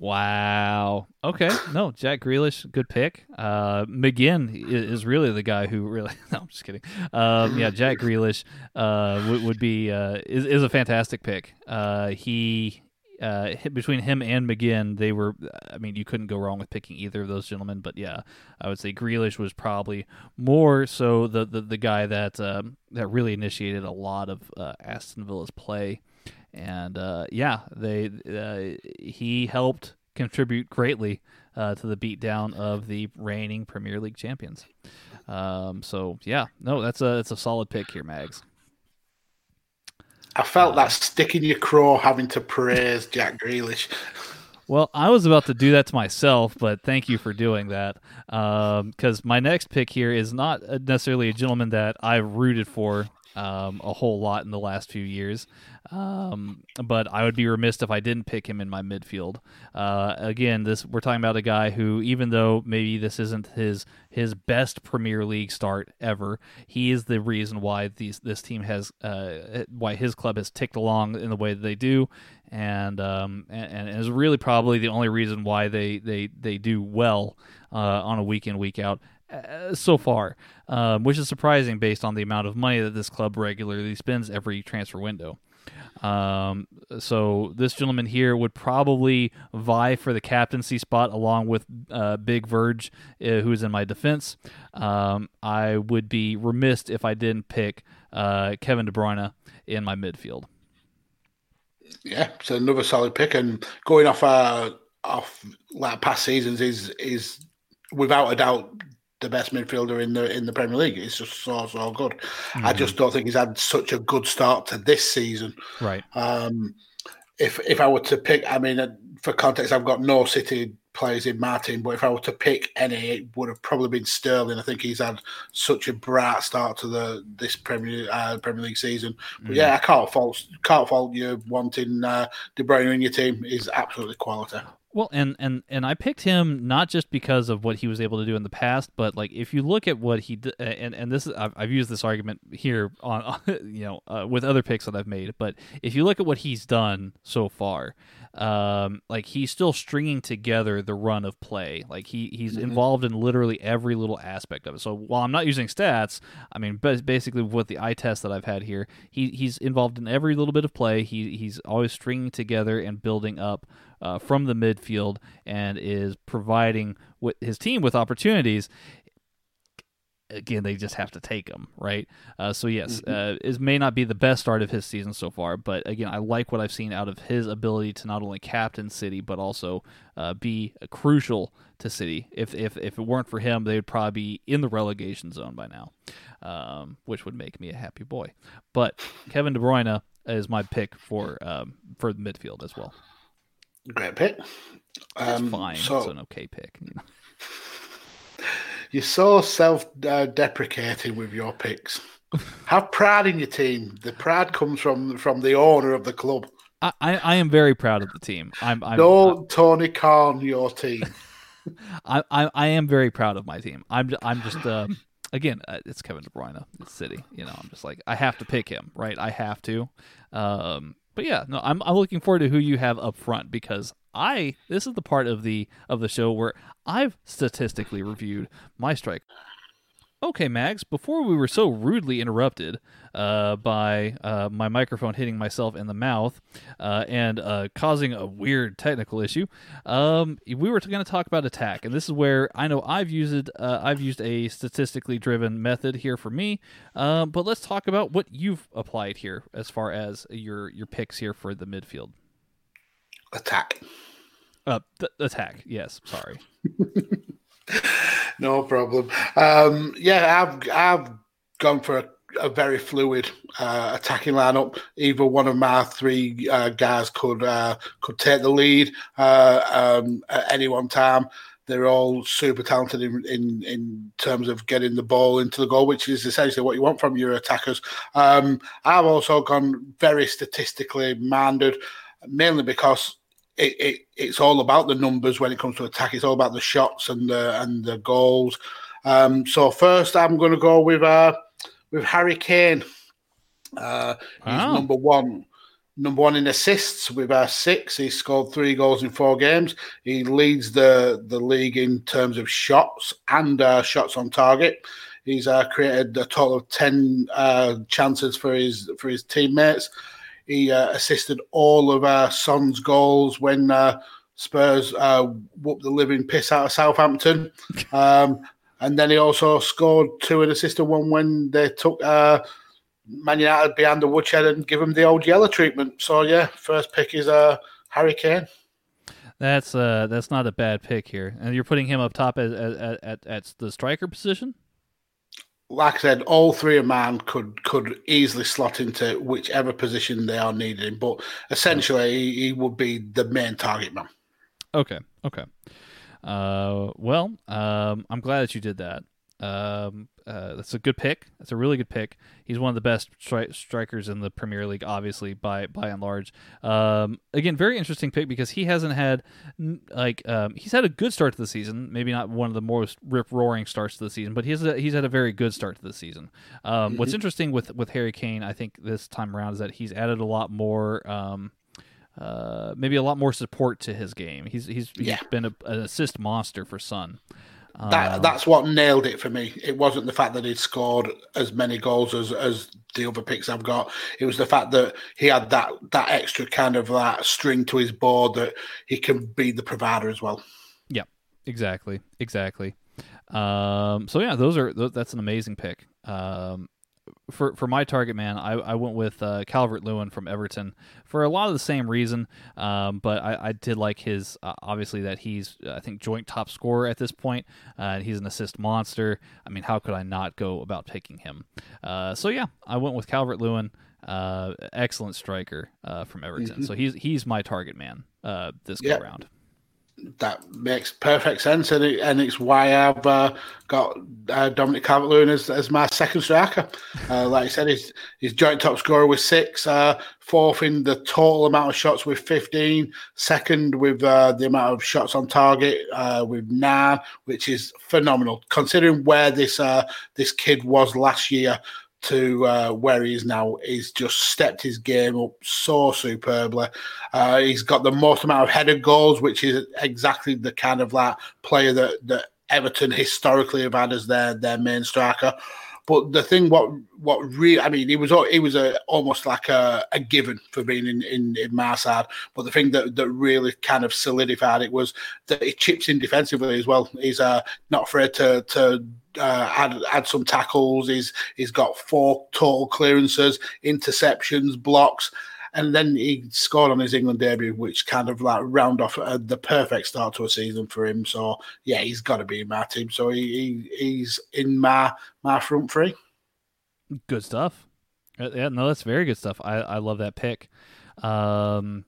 A: Wow. Okay. No, Jack Grealish, good pick. Uh, McGinn is really the guy who really. No, I'm just kidding. Um, yeah, Jack Grealish uh, would, would be uh, is is a fantastic pick. Uh, he uh, between him and McGinn, they were. I mean, you couldn't go wrong with picking either of those gentlemen. But yeah, I would say Grealish was probably more so the the, the guy that um, that really initiated a lot of uh, Aston Villa's play and uh, yeah, they uh, he helped contribute greatly uh, to the beatdown of the reigning Premier League champions. Um, so yeah, no, that's a that's a solid pick here, Mags.
B: I felt that stick in your craw having to praise Jack Grealish.
A: Well, I was about to do that to myself, but thank you for doing that. Because um, my next pick here is not necessarily a gentleman that I've rooted for um, a whole lot in the last few years. Um, but I would be remiss if I didn't pick him in my midfield. Uh, again, this we're talking about a guy who, even though maybe this isn't his his best Premier League start ever, he is the reason why these this team has uh, why his club has ticked along in the way that they do, and um, and, and is really probably the only reason why they they they do well uh, on a week in week out uh, so far, um, which is surprising based on the amount of money that this club regularly spends every transfer window. Um, so this gentleman here would probably vie for the captaincy spot along with uh, Big Verge, uh, who's in my defense. Um, I would be remiss if I didn't pick uh, Kevin De Bruyne in my midfield.
B: Yeah, it's another solid pick, and going off uh, off like past seasons is is without a doubt the best midfielder in the in the Premier League. It's just so so good. Mm-hmm. I just don't think he's had such a good start to this season.
A: Right.
B: Um, if if I were to pick, I mean, uh, for context, I've got no City players in my team, but if I were to pick any, it would have probably been Sterling. I think he's had such a bright start to the this Premier uh, Premier League season. But mm. yeah, I can't fault can't fault you wanting uh, De Bruyne in your team. Is absolutely quality.
A: Well, and and and I picked him not just because of what he was able to do in the past, but like if you look at what he did, and and this is I've, I've used this argument here on, you know uh, with other picks that I've made, but if you look at what he's done so far, um, like he's still stringing together the run of play. Like he he's mm-hmm. involved in literally every little aspect of it. So while I'm not using stats, I mean basically with the eye test that I've had here, he he's involved in every little bit of play. He he's always stringing together and building up uh, from the midfield and is providing with his team with opportunities. Again, they just have to take them, right? Uh, so yes, mm-hmm. uh, it may not be the best start of his season so far, but again, I like what I've seen out of his ability to not only captain City but also uh, be crucial to City. If if if it weren't for him, they would probably be in the relegation zone by now, um, which would make me a happy boy. But Kevin De Bruyne is my pick for um, for the midfield as well.
B: Great pick.
A: Um, it's fine. So, it's an okay pick. You know?
B: You're so self-deprecating with your picks. Have pride in your team. The pride comes from from the owner of the club.
A: I, I, I am very proud of the team. I'm, I'm
B: no Tony Khan your team.
A: I, I I am very proud of my team. I'm I'm just um, again uh, it's Kevin De Bruyne. It's City. You know I'm just like I have to pick him. Right. I have to. Um, but yeah, no, I'm I'm looking forward to who you have up front because I this is the part of the of the show where I've statistically reviewed my strike. Okay, Mags, before we were so rudely interrupted uh, by uh, my microphone hitting myself in the mouth uh, and uh, causing a weird technical issue, um, we were going to talk about attack, and this is where I know I've used uh, I've used a statistically driven method here for me. Um, but let's talk about what you've applied here as far as your your picks here for the midfield.
B: Attack.
A: Uh, th- attack. Yes. Sorry.
B: no problem. Um, yeah, I've I've gone for a, a very fluid uh, attacking lineup. Either one of my three uh, guys could uh, could take the lead uh, um, at any one time. They're all super talented in, in, in terms of getting the ball into the goal, which is essentially what you want from your attackers. Um, I've also gone very statistically minded, mainly because it, it, it's all about the numbers when it comes to attack. It's all about the shots and the and the goals. Um, so first, I'm going to go with uh, with Harry Kane. Uh, he's wow. number one, number one in assists with uh, six. He scored three goals in four games. He leads the the league in terms of shots and uh, shots on target. He's uh, created a total of ten uh, chances for his for his teammates. He uh, assisted all of our Son's goals when uh, Spurs uh, whooped the living piss out of Southampton. Um, and then he also scored two and assisted one when they took uh, Man United behind the woodshed and give him the old yellow treatment. So, yeah, first pick is uh, Harry Kane.
A: That's uh that's not a bad pick here, and you're putting him up top at at, at, at the striker position.
B: Like I said, all three of mine could could easily slot into whichever position they are needed, in, but essentially he, would be the main target man.
A: Okay, okay. Uh, well, um, I'm glad that you did that. Um, uh, that's a good pick. That's a really good pick. He's one of the best stri- strikers in the Premier League, obviously by by and large. Um, again, very interesting pick because he hasn't had like um, he's had a good start to the season. Maybe not one of the most rip roaring starts to the season, but he's a, he's had a very good start to the season. Um, mm-hmm. What's interesting with with Harry Kane, I think this time around is that he's added a lot more. Um, uh, maybe a lot more support to his game. He's he's, he's yeah. been a, an assist monster for Son.
B: That um, that's what nailed it for me. It wasn't the fact that he'd scored as many goals as as the other picks I've got. It was the fact that he had that that extra kind of that string to his board that he can be the provider as well.
A: Yeah, exactly, exactly. Um, so yeah, those are that's an amazing pick. Um, for for my target man, I, I went with uh, Calvert Lewin from Everton for a lot of the same reason. Um, but I, I, did like his uh, obviously that he's I think joint top scorer at this point. Uh, he's an assist monster. I mean, how could I not go about picking him? Uh, so yeah, I went with Calvert Lewin. Uh, excellent striker uh, from Everton. Mm-hmm. So he's he's my target man this yep. go round
B: that makes perfect sense, and, it, and it's why I've uh, got uh, Dominic Calvert-Lewin as, as my second striker. Uh, like I said, he's, he's joint top scorer with six, uh, fourth in the total amount of shots with 15, second with uh, the amount of shots on target uh, with nine, which is phenomenal considering where this this kid was last year to uh, where he is now. He's just stepped his game up so superbly. Uh, he's got the most amount of headed goals, which is exactly the kind of like player that, that Everton historically have had as their their main striker. But the thing, what what really, I mean, it was it was a almost like a, a given for being in, in in side. But the thing that, that really kind of solidified it was that he chips in defensively as well. He's uh, not afraid to to uh, add add some tackles. He's he's got four total clearances, interceptions, blocks and then he scored on his England debut, which kind of like round off uh, the perfect start to a season for him. So yeah, he's got to be in my team. So he, he he's in my my front three.
A: Good stuff. Uh, yeah, no, that's very good stuff. I I love that pick. Um,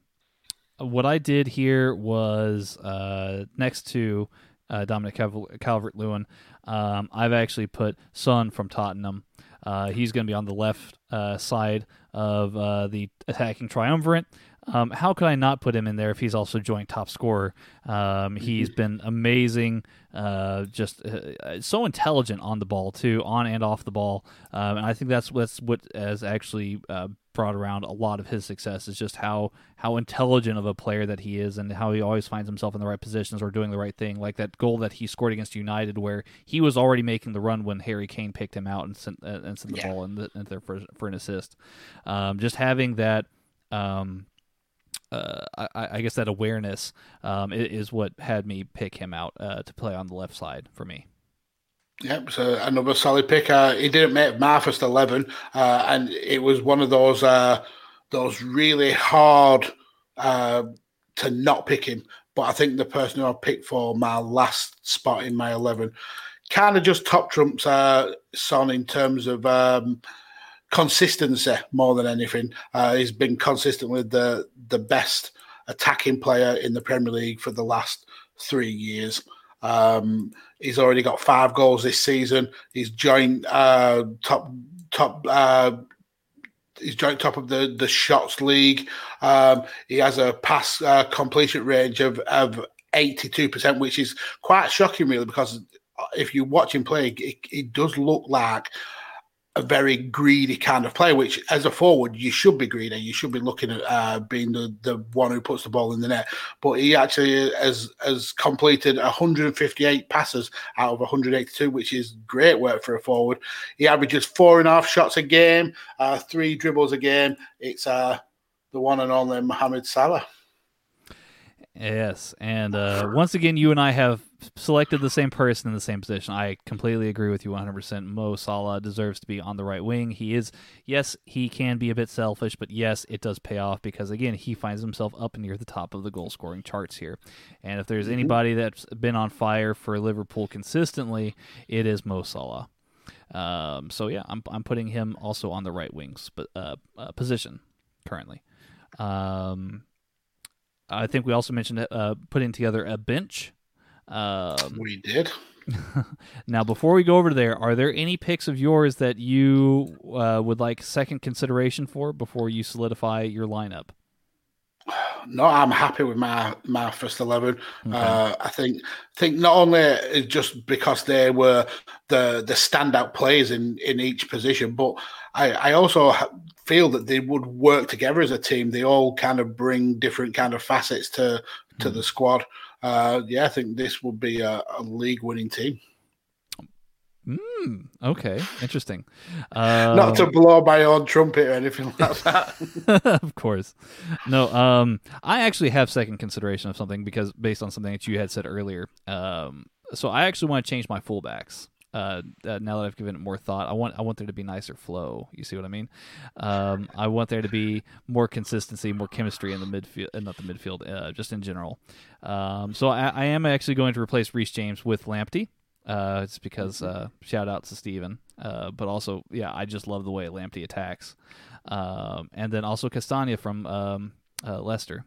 A: what I did here was uh, next to uh, Dominic Calvert Lewin, um, I've actually put Son from Tottenham. Uh, he's going to be on the left uh, side of uh, the attacking triumvirate. Um, how could I not put him in there if he's also joint top scorer? Um, he's mm-hmm. been amazing, uh, just uh, so intelligent on the ball too, on and off the ball, um, and I think that's what's what has actually uh, brought around a lot of his success is just how how intelligent of a player that he is and how he always finds himself in the right positions or doing the right thing like that goal that he scored against United where he was already making the run when Harry Kane picked him out and sent uh, and sent the yeah. ball in, the, in there for for an assist um, just having that um, uh, I, I, guess that awareness um, is what had me pick him out uh, to play on the left side for me.
B: Yep, so another solid pick. Uh, he didn't make my first eleven, uh, and it was one of those uh, those really hard uh, to not pick him. But I think the person who I picked for my last spot in my eleven kind of just top trumps Son in terms of um, consistency more than anything. Uh, he's been consistently the the best attacking player in the Premier League for the last three years. Um, he's already got five goals this season. He's joint uh, top top. Uh, he's joint top of the the shots league. Um, he has a pass uh, completion range of of eighty two percent, which is quite shocking, really, because if you watch him play, it, it does look like a very greedy kind of player, which as a forward, you should be greedy. You should be looking at uh, being the, the one who puts the ball in the net. But he actually has, has completed 158 passes out of 182, which is great work for a forward. He averages four and a half shots a game, uh, three dribbles a game. It's uh, the one and only Mohamed Salah.
A: Yes, and uh, once again, you and I have selected the same person in the same position. I completely agree with you 100%. Mo Salah deserves to be on the right wing. He is, yes, he can be a bit selfish, but yes, it does pay off because, again, he finds himself up near the top of the goal scoring charts here. And if there's mm-hmm. anybody that's been on fire for Liverpool consistently, it is Mo Salah. Um, so, yeah, I'm, I'm putting him also on the right wings uh, uh, position currently. Um, I think we also mentioned uh, putting together a bench.
B: Um, we did.
A: now, before we go over there, are there any picks of yours that you uh, would like second consideration for before you solidify your lineup?
B: No, I'm happy with my my first eleven. Okay. Uh, I think think not only just because they were the the standout players in in each position, but I, I also feel that they would work together as a team. They all kind of bring different kind of facets to to mm. the squad. Uh, yeah, I think this would be a, a league winning team.
A: Mm, okay, interesting.
B: Um, Not to um, blow my own trumpet or anything like that.
A: of course, no. Um, I actually have second consideration of something because based on something that you had said earlier. Um, so I actually want to change my fullbacks uh, uh, now that I've given it more thought, I want I want there to be nicer flow. You see what I mean? Um, I want there to be more consistency, more chemistry in the midfield, uh, not the midfield, uh, just in general. Um, so I, I, am actually going to replace Reece James with Lamptey. Uh, it's because mm-hmm. uh, shout out to Steven. Uh, but also, yeah, I just love the way Lamptey attacks. Um, and then also Castagna from um, uh, Leicester.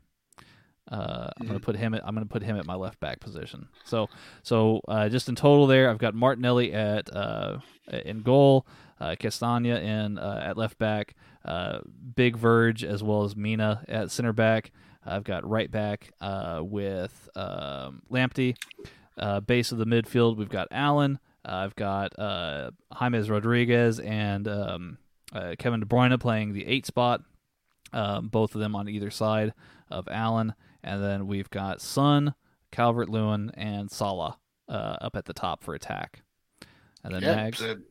A: Uh, I'm gonna put him. At, I'm gonna put him at my left back position. So, so uh, just in total, there I've got Martinelli at uh, in goal, uh, Castagne in uh, at left back, uh, Big Verge as well as Mina at center back. I've got right back uh, with um, Lamptey. base of the midfield, we've got Allan. I've got James Rodriguez and um, Kevin De Bruyne playing the eight spot. Um, both of them on either side of Allan. And then we've got Son, Calvert Lewin, and Salah uh, up at the top for attack. And then yeah, Mags.
B: It's a,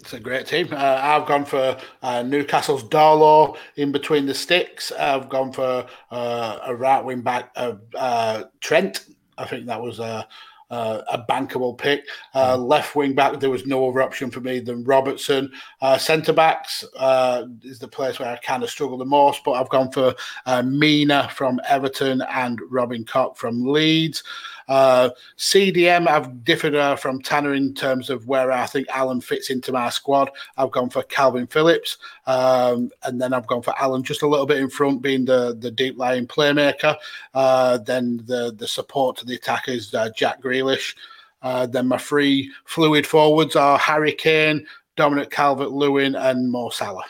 B: it's a great team. Uh, I've gone for uh, Newcastle's Darlow in between the sticks. I've gone for uh, a right wing back of uh, Trent. I think that was a uh, a bankable pick. Uh, mm. left wing back, there was no other option for me than Robertson. Uh, Centre backs uh, is the place where I kind of struggle the most, but I've gone for uh, Mina from Everton and Robin Koch from Leeds. Uh, CDM, I've differed uh, from Tanner in terms of where I think Allan fits into my squad. I've gone for Kalvin Phillips, um, and then I've gone for Allan just a little bit in front, being the, the deep lying playmaker. Uh, then the, the support to the attack is uh, Jack Grealish. Uh, then my three fluid forwards are Harry Kane, Dominic Calvert Lewin, and Mo Salah.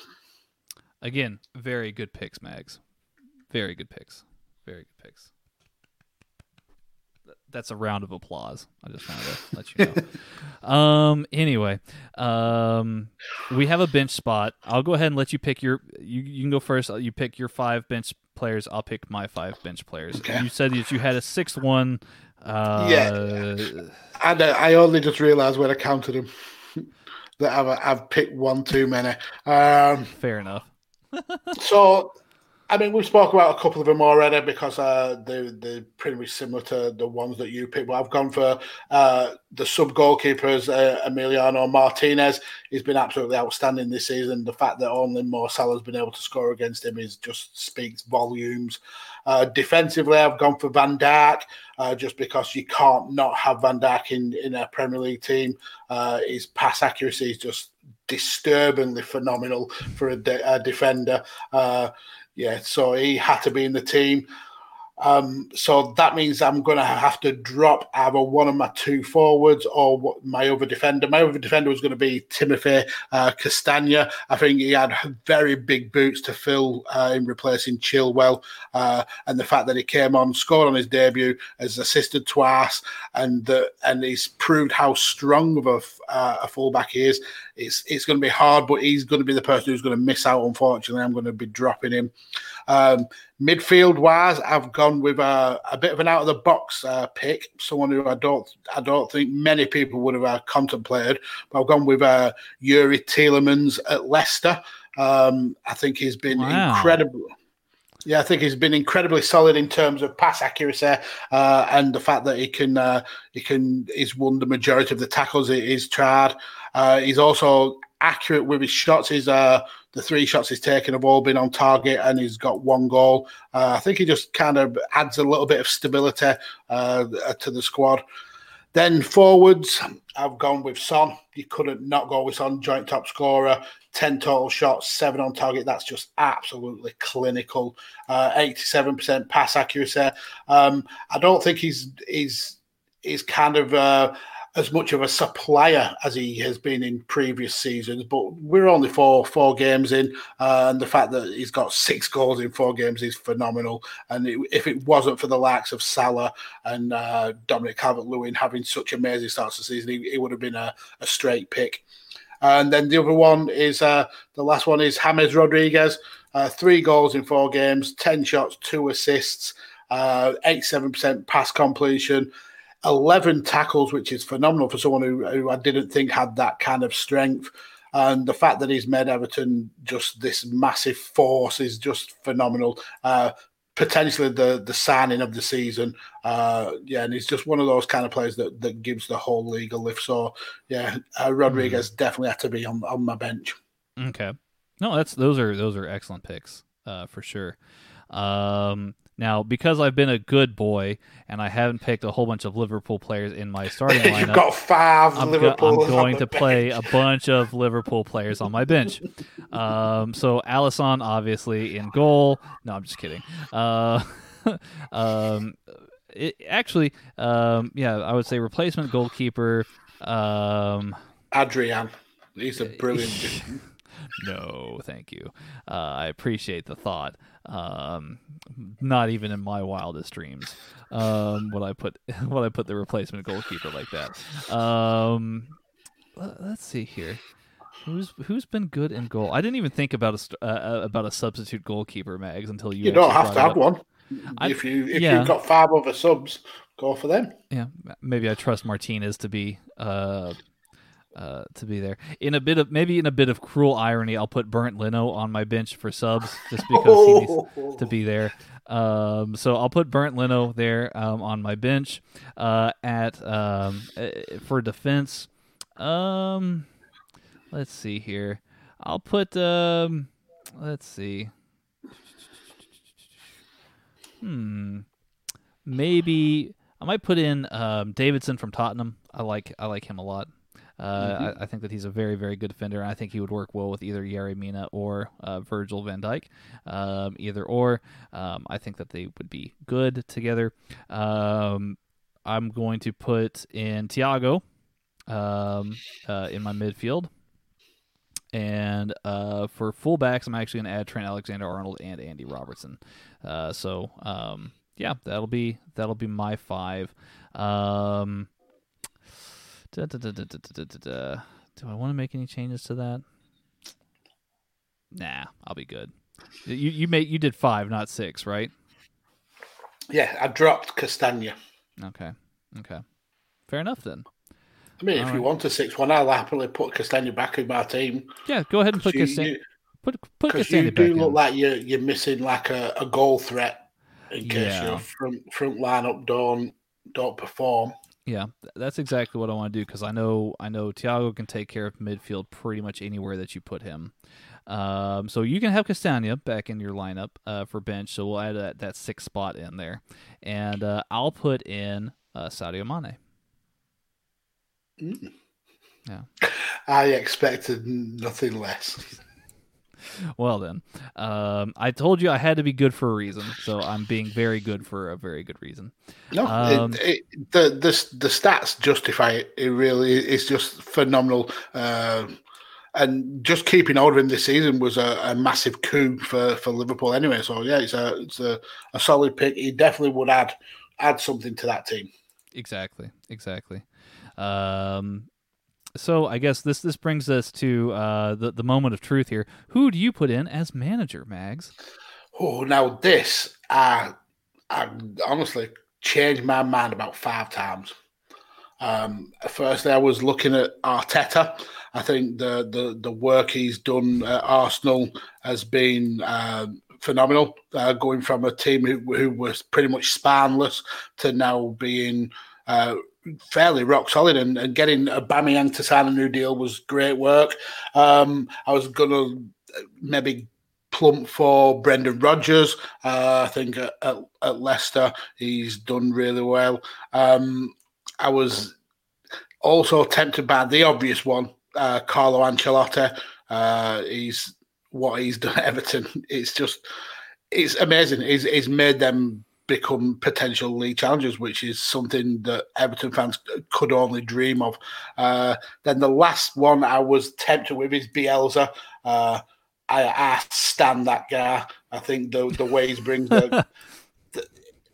A: Again, very good picks, Mags. Very good picks. Very good picks that's a round of applause. I just wanted to let you know. um. Anyway, um, we have a bench spot. I'll go ahead and let you pick your. You you can go first. You pick your five bench players. I'll pick my five bench players. Okay. You said that you had a six one. Uh,
B: yeah. And uh, I only just realized when I counted them that I've I've picked one too many. Um,
A: Fair enough.
B: so I mean, we've spoke about a couple of them already because uh, they, they're pretty much similar to the ones that you picked. But I've gone for uh, the sub goalkeepers, uh, Emiliano Martinez. He's been absolutely outstanding this season. The fact that only Mo Salah's been able to score against him is just speaks volumes. Uh, defensively, I've gone for Van Dijk uh, just because you can't not have Van Dijk in, in a Premier League team. Uh, his pass accuracy is just disturbingly phenomenal for a, de- a defender. Yeah, so he had to be in the team. Um, so that means I'm going to have to drop either one of my two forwards or my other defender. My other defender was going to be Timothy uh, Castagne. I think he had very big boots to fill uh, in replacing Chilwell. Uh, and the fact that he came on, scored on his debut, has assisted twice, and that and he's proved how strong of a, uh, a fullback he is. It's, it's going to be hard, but he's going to be the person who's going to miss out, unfortunately. I'm going to be dropping him. Um, midfield wise, I've gone with a, a, bit of an out of the box uh, pick, someone who I don't I don't think many people would have uh, contemplated. But I've gone with uh, Youri Tielemans at Leicester. Um, I think he's been wow. incredible. Yeah, I think he's been incredibly solid in terms of pass accuracy uh, and the fact that he can uh, he can he's won the majority of the tackles he's tried. Uh, he's also accurate with his shots. He's uh, the three shots he's taken have all been on target, and he's got one goal. Uh, I think he just kind of adds a little bit of stability uh, to the squad. Then forwards, I've gone with Son. You couldn't not go with Son, joint top scorer. 10 total shots, seven on target. That's just absolutely clinical. Uh, 87% pass accuracy. Um, I don't think he's he's he's kind of uh, as much of a supplier as he has been in previous seasons, but we're only four four games in, uh, and the fact that he's got six goals in four games is phenomenal. And it, if it wasn't for the likes of Salah and uh, Dominic Calvert-Lewin having such amazing starts to the season, he, he would have been a, a, straight pick. And then the other one is uh, the last one is James Rodriguez, uh, three goals in four games, ten shots, two assists, uh, eighty-seven percent pass completion. 11 tackles, which is phenomenal for someone who, who I didn't think had that kind of strength. And the fact that he's made Everton just this massive force is just phenomenal. Uh, potentially the the signing of the season. Uh, yeah, and he's just one of those kind of players that, that gives the whole league a lift. So yeah, uh, Rodriguez mm. definitely had to be on, on my bench.
A: Okay, no, that's those are those are excellent picks uh, for sure. Um, now, because I've been a good boy and I haven't picked a whole bunch of Liverpool players in my starting lineup,
B: you've got 5
A: I'm
B: Liverpool.
A: Go- I'm going to play a bunch of Liverpool players on my bench. Um, so Alisson, obviously in goal. No, I'm just kidding. Uh, um, it, actually, um, yeah, I would say replacement goalkeeper. Um,
B: Adrian, he's a brilliant.
A: No, thank you. Uh, I appreciate the thought. Um, not even in my wildest dreams um, would I put would I put the replacement goalkeeper like that. Um, let's see here. Who's who's been good in goal? I didn't even think about a uh, uh, about a substitute goalkeeper, Mags, until you.
B: You don't have to have one. I, if you if yeah. you've got five other subs, go for them.
A: Yeah, maybe I trust Martinez to be uh, uh, to be there. In a bit of maybe in a bit of cruel irony, I'll put Bernd Leno on my bench for subs just because he needs to be there. Um, so I'll put Bernd Leno there um, on my bench. Uh, at um, uh, for defense, um, let's see here. I'll put um, let's see. Hmm, maybe I might put in um, Davinson from Tottenham. I like I like him a lot. Uh, mm-hmm. I, I, think that he's a very, very good defender. I think he would work well with either Yerry Mina or uh, Virgil van Dijk. Um, either or. Um, I think that they would be good together. Um, I'm going to put in Thiago um, uh, in my midfield. And uh, for fullbacks, I'm actually going to add Trent Alexander Arnold and Andy Robertson. Uh, so um, yeah, that'll be that'll be my five. Um, Da, da, da, Do I want to make any changes to that? Nah, I'll be good. You you made you did five, not six, right?
B: Yeah, I dropped Castagne.
A: Okay, okay, fair enough then.
B: I mean, All if right. you want a six one, I'll happily put Castagne back in my team.
A: Yeah, go ahead and put Castagne. Put put
B: Castagne
A: you
B: do look in. like you're you're missing like a, a goal threat in case yeah. your front front lineup don't don't perform.
A: Yeah, that's exactly what I want to do because I know I know Thiago can take care of midfield pretty much anywhere that you put him. Um, so you can have Castagne back in your lineup uh, for bench. So we'll add that, that sixth spot in there, and uh, I'll put in uh, Sadio Mane.
B: Mm. Yeah, I expected nothing less
A: well then, um, I told you I had to be good for a reason, so I'm being very good for a very good reason.
B: No, um, it, it, the the the stats justify it. It really is just phenomenal. Uh, and just keeping hold of him this season was a, a, massive coup for, for Liverpool anyway. So yeah, it's a it's a, a solid pick. He definitely would add add something to that team.
A: Exactly, exactly. Um, so I guess this this brings us to uh, the the moment of truth here. Who do you put in as manager, Mags?
B: Oh, now this I I honestly changed my mind about five times. Um, firstly, I was looking at Arteta. I think the the, the work he's done at Arsenal has been um, phenomenal. Uh, going from a team who, who was pretty much spineless to now being uh, fairly rock solid and, and getting Aubameyang to sign a new deal was great work. Um, I was going to maybe plump for Brendan Rodgers. Uh, I think at, at, at, Leicester he's done really well. Um, I was also tempted by the obvious one, uh, Carlo Ancelotti. Uh, he's what he's done at Everton. It's just it's amazing. He's, he's made them become potential league challengers, which is something that Everton fans could only dream of. Uh, then the last one I was tempted with is Bielsa. Uh, I, I stand that guy. I think the the way he brings the, the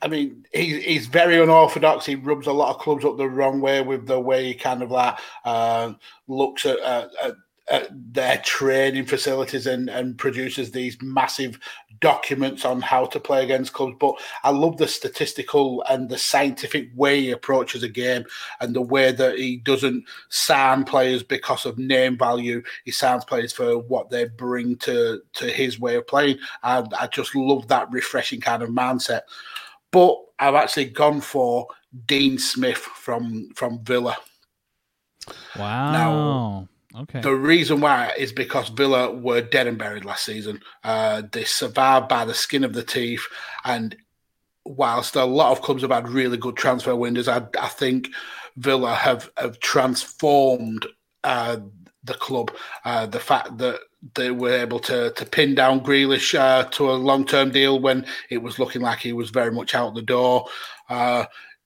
B: I mean, he, he's very unorthodox. He rubs a lot of clubs up the wrong way with the way he kind of like uh, looks at, at, at Uh, their training facilities and, and produces these massive documents on how to play against clubs. But I love the statistical and the scientific way he approaches a game and the way that he doesn't sign players because of name value. He signs players for what they bring to, to his way of playing. And I just love that refreshing kind of mindset. But I've actually gone for Dean Smith from from Villa.
A: Wow. Now, Okay.
B: The reason why is because Villa were dead and buried last season. Uh, they survived by the skin of the teeth, and whilst a lot of clubs have had really good transfer windows, I, I think Villa have have transformed uh, the club. Uh, the fact that they were able to to pin down Grealish uh, to a long term deal when it was looking like he was very much out the door.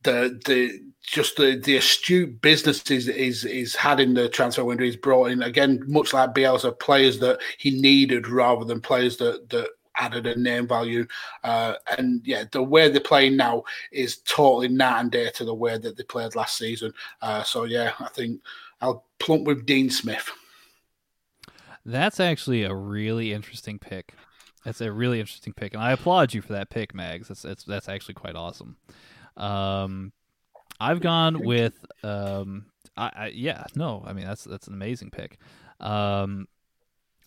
B: The the just the, the astute business is, is is had in the transfer window. He's brought in again, much like Bielsa, players that he needed rather than players that that added a name value. Uh, and yeah, the way they're playing now is totally night and day to the way that they played last season. Uh, so yeah, I think I'll plump with Dean Smith.
A: That's actually a really interesting pick. That's a really interesting pick, and I applaud you for that pick, Mags. That's that's, that's actually quite awesome. Um, I've gone with um, I, I, yeah, no, I mean that's that's an amazing pick. Um,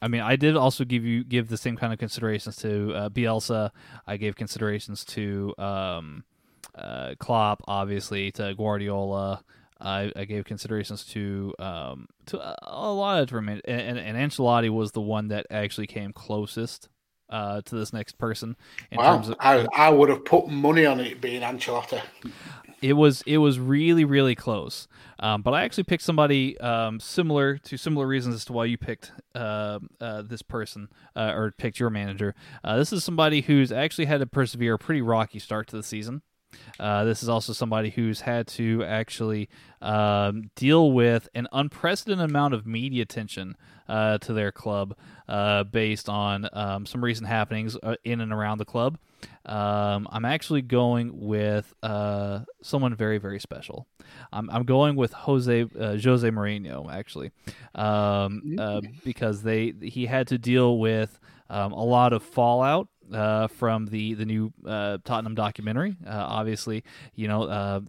A: I mean, I did also give you give the same kind of considerations to uh, Bielsa. I gave considerations to um, uh, Klopp, obviously, to Guardiola. I, I gave considerations to um, to a, a lot of different, and, and, and Ancelotti was the one that actually came closest uh, to this next person.
B: In wow, of, I, I would have put money on it being Ancelotti.
A: It was it was really really close, um, but I actually picked somebody um, similar to similar reasons as to why you picked uh, uh, this person uh, or picked your manager. Uh, this is somebody who's actually had to persevere a pretty rocky start to the season. Uh, this is also somebody who's had to actually um, deal with an unprecedented amount of media attention uh, to their club uh, based on um, some recent happenings uh, in and around the club. Um, I'm actually going with uh, someone very, very special. I'm, I'm going with Jose uh, Jose Mourinho actually, um, because they he had to deal with um, a lot of fallout uh, from the the new uh, Tottenham documentary. Uh, obviously, you know, uh,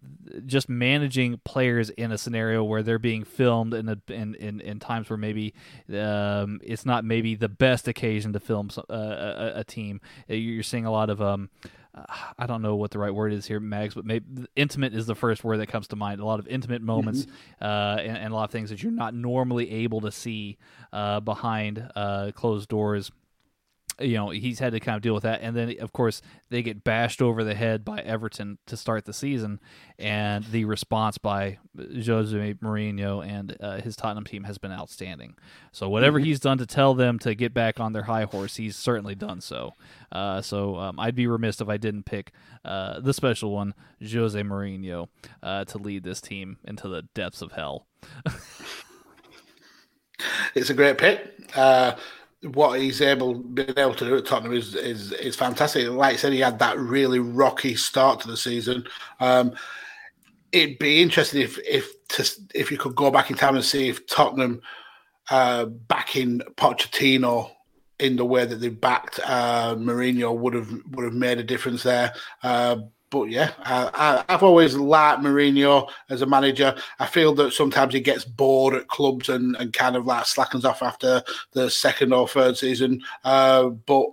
A: just managing players in a scenario where they're being filmed in a, in, in, in times where maybe um, it's not maybe the best occasion to film uh, a, a, team. Uh, you're seeing a lot of um, I don't know what the right word is here, Mags, but maybe intimate is the first word that comes to mind. A lot of intimate moments mm-hmm. uh, and, and, a lot of things that you're not normally able to see uh, behind uh, closed doors you know he's had to kind of deal with that. And then of course they get bashed over the head by Everton to start the season. And the response by Jose Mourinho and uh, his Tottenham team has been outstanding. So whatever mm-hmm. he's done to tell them to get back on their high horse he's certainly done so. Uh, so um, I'd be remiss if I didn't pick uh, the special one Jose Mourinho uh, to lead this team into the depths of hell.
B: It's a great pick. Uh, what he's able been able to do at Tottenham is is is fantastic. Like I said, he had that really rocky start to the season. Um, it'd be interesting if if to, if you could go back in time and see if Tottenham uh, backing Pochettino in the way that they backed uh, Mourinho would have would have made a difference there. Uh, but yeah, I, have always liked Mourinho as a manager. I feel that sometimes he gets bored at clubs and, and kind of like slackens off after the second or third season. Uh, but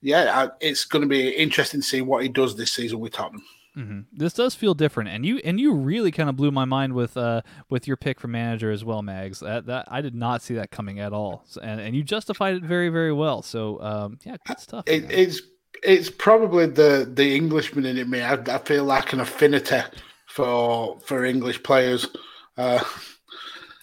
B: yeah, I, it's going to be interesting to see what he does this season with Tottenham.
A: Mm-hmm. This does feel different, and you and you really kind of blew my mind with uh with your pick for manager as well, Mags. That that I did not see that coming at all, so, and and you justified it very very well. So um yeah, good stuff.
B: It, it's it's probably the the Englishman in me. I, I, feel like an affinity for for English players. Uh,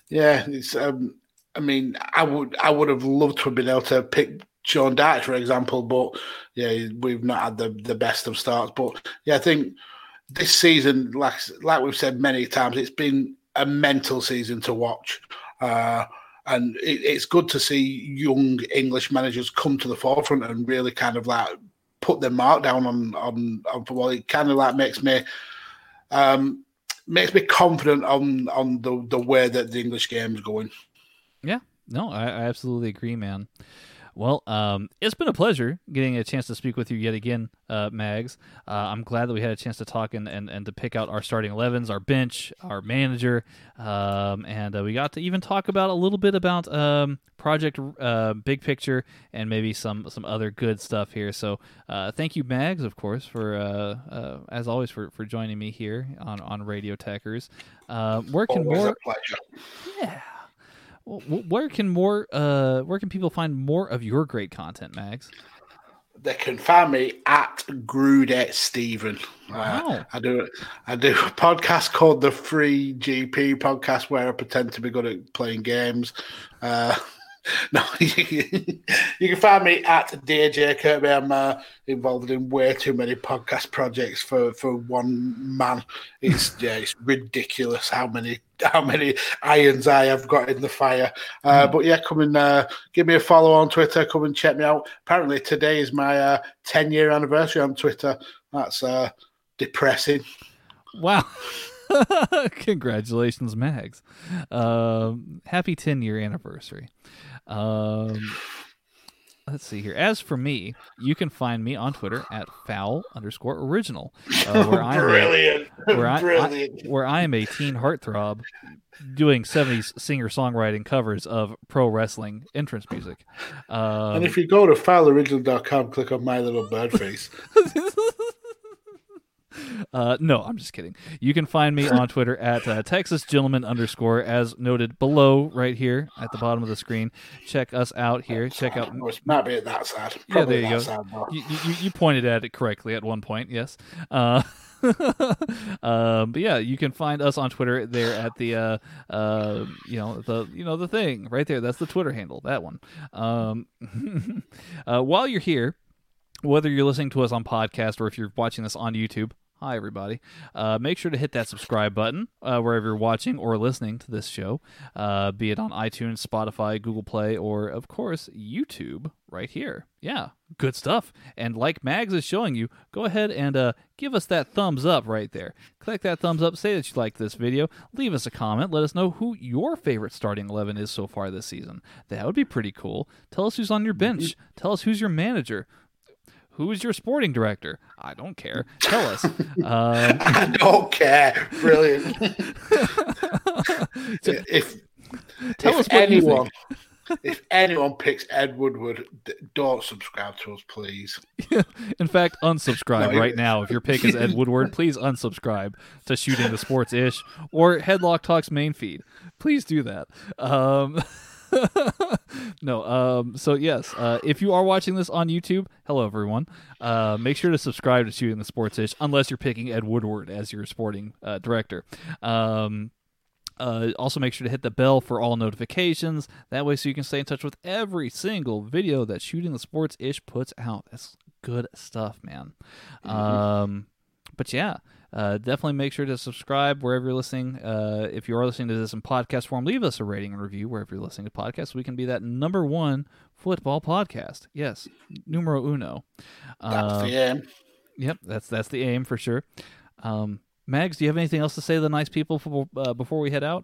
B: yeah, it's. Um, I mean, I would I would have loved to have been able to pick Sean Dyche, for example, but yeah, we've not had the, the best of starts. But yeah, I think this season, like like we've said many times, it's been a mental season to watch. Uh, and it, it's good to see young English managers come to the forefront and really kind of like put their mark down on on, on football. It kind of like makes me um, makes me confident on on the the way that the English game is going.
A: Yeah, no, I, I absolutely agree, man. Well, um, it's been a pleasure getting a chance to speak with you yet again, uh, Mags. Uh, I'm glad that we had a chance to talk and, and, and to pick out our starting 11s, our bench, our manager, um, and uh, we got to even talk about a little bit about um, Project uh, Big Picture and maybe some some other good stuff here. So uh, thank you, Mags, of course, for uh, as always for, for joining me here on on Radio Tekkers. where can
B: Always
A: more?
B: Yeah
A: where can more uh where can people find more of your great content, Mags?
B: They can find me at Grudet Stephen. Uh, wow. Uh, I do I do a podcast called the Free GP podcast where I pretend to be good at playing games. Uh, no, you can find me at DJ Kirby. I'm uh, involved in way too many podcast projects for, for one man. It's yeah, it's ridiculous how many how many irons I have got in the fire. Uh, mm. But yeah, come and uh, give me a follow on Twitter. Come and check me out. Apparently today is my uh, ten year anniversary on Twitter. That's uh, depressing.
A: Wow. Congratulations, Mags. Um, happy 10 year anniversary. Um, let's see here. As for me, you can find me on Twitter at foul underscore original,
B: uh, where I'm brilliant,
A: a, where brilliant. I, where I am a teen heartthrob doing 70s singer songwriting covers of pro wrestling entrance music.
B: Um, and if you go to fouloriginal.com, click on my little bird face.
A: Uh, no, I'm just kidding. You can find me on Twitter at uh, Texas Gentleman underscore, as noted below, right here at the bottom of the screen. Check us out here. Check out.
B: Well, it's not that sad.
A: Probably yeah, there you go. Sad, you, you, you, pointed at it correctly at one point. Yes. Uh, um, but yeah, you can find us on Twitter there at the uh, uh, you know the you know the thing right there. That's the Twitter handle. That one. Um, uh, while you're here, whether you're listening to us on podcast or if you're watching this on YouTube, Hi, everybody. Uh, make sure to hit that subscribe button uh, wherever you're watching or listening to this show, uh, be it on iTunes, Spotify, Google Play, or, of course, YouTube right here. Yeah, good stuff. And like Mags is showing you, go ahead and uh, give us that thumbs up right there. Click that thumbs up, say that you like this video, leave us a comment, let us know who your favorite starting 11 is so far this season. That would be pretty cool. Tell us who's on your bench, tell us who's your manager Who's your sporting director? I don't care. Tell us.
B: Um, I don't care. Brilliant. if
A: tell
B: if
A: us
B: anyone, if anyone picks Ed Woodward, don't subscribe to us, please.
A: In fact, unsubscribe no, right now. If your pick is Ed Woodward, please unsubscribe to Shooting the Sports Ish or Headlock Talks main feed. Please do that. Um, no. Um, so yes, uh, if you are watching this on YouTube, hello everyone. Uh, make sure to subscribe to Shooting the Sports Ish, unless you're picking Ed Woodward as your sporting uh, director. Um, uh, also, make sure to hit the bell for all notifications. That way, so you can stay in touch with every single video that Shooting the Sports Ish puts out. That's good stuff, man. Mm-hmm. Um, but yeah, uh, definitely make sure to subscribe wherever you're listening. Uh, if you are listening to this in podcast form, leave us a rating and review wherever you're listening to podcasts. We can be that number one football podcast. Yes, numero uno.
B: That's the uh, aim.
A: Yep, that's that's the aim for sure. Um, Mags, do you have anything else to say to the nice people for, uh, before we head out?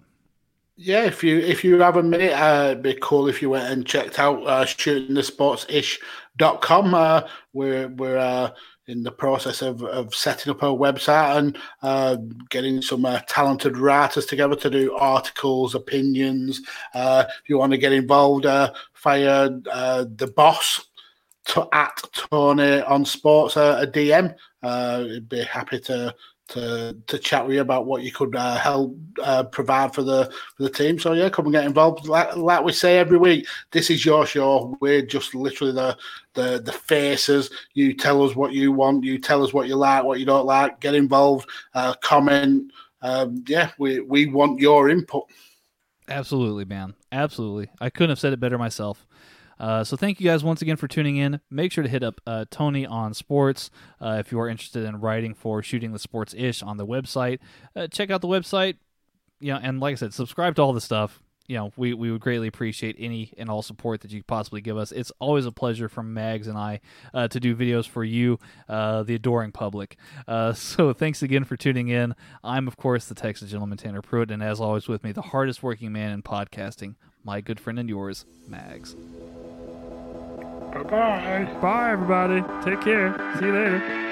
B: Yeah, if you if you have a minute, uh, it'd be cool if you went and checked out uh, shootingthesportsish.com. Uh, we're we're uh, in the process of, of setting up a website and uh, getting some uh, talented writers together to do articles, opinions. Uh, if you want to get involved, uh, fire uh, the boss to, at Tony on Sports uh, a DM. Would be happy to to to chat with you about what you could uh, help uh, provide for the for the team. So yeah, come and get involved. Like, like we say every week, this is your show. We're just literally the the the faces. You tell us what you want. You tell us what you like, what you don't like. Get involved. Uh, comment. Um, yeah, we we want your input.
A: Absolutely, man. Absolutely. I couldn't have said it better myself. Uh, so thank you guys once again for tuning in. Make sure to hit up uh, Tony on Sports uh, if you are interested in writing for Shooting the Sports Ish on the website. Uh, check out the website, you know, and like I said, subscribe to all the stuff. You know, we, we would greatly appreciate any and all support that you possibly give us. It's always a pleasure from Mags and I uh, to do videos for you, uh, the adoring public. so thanks again for tuning in. I'm, of course, the Texas gentleman Tanner Pruitt, and as always, with me, the hardest working man in podcasting, my good friend and yours, Mags.
B: Bye bye.
A: Bye, everybody. Take care. See you later.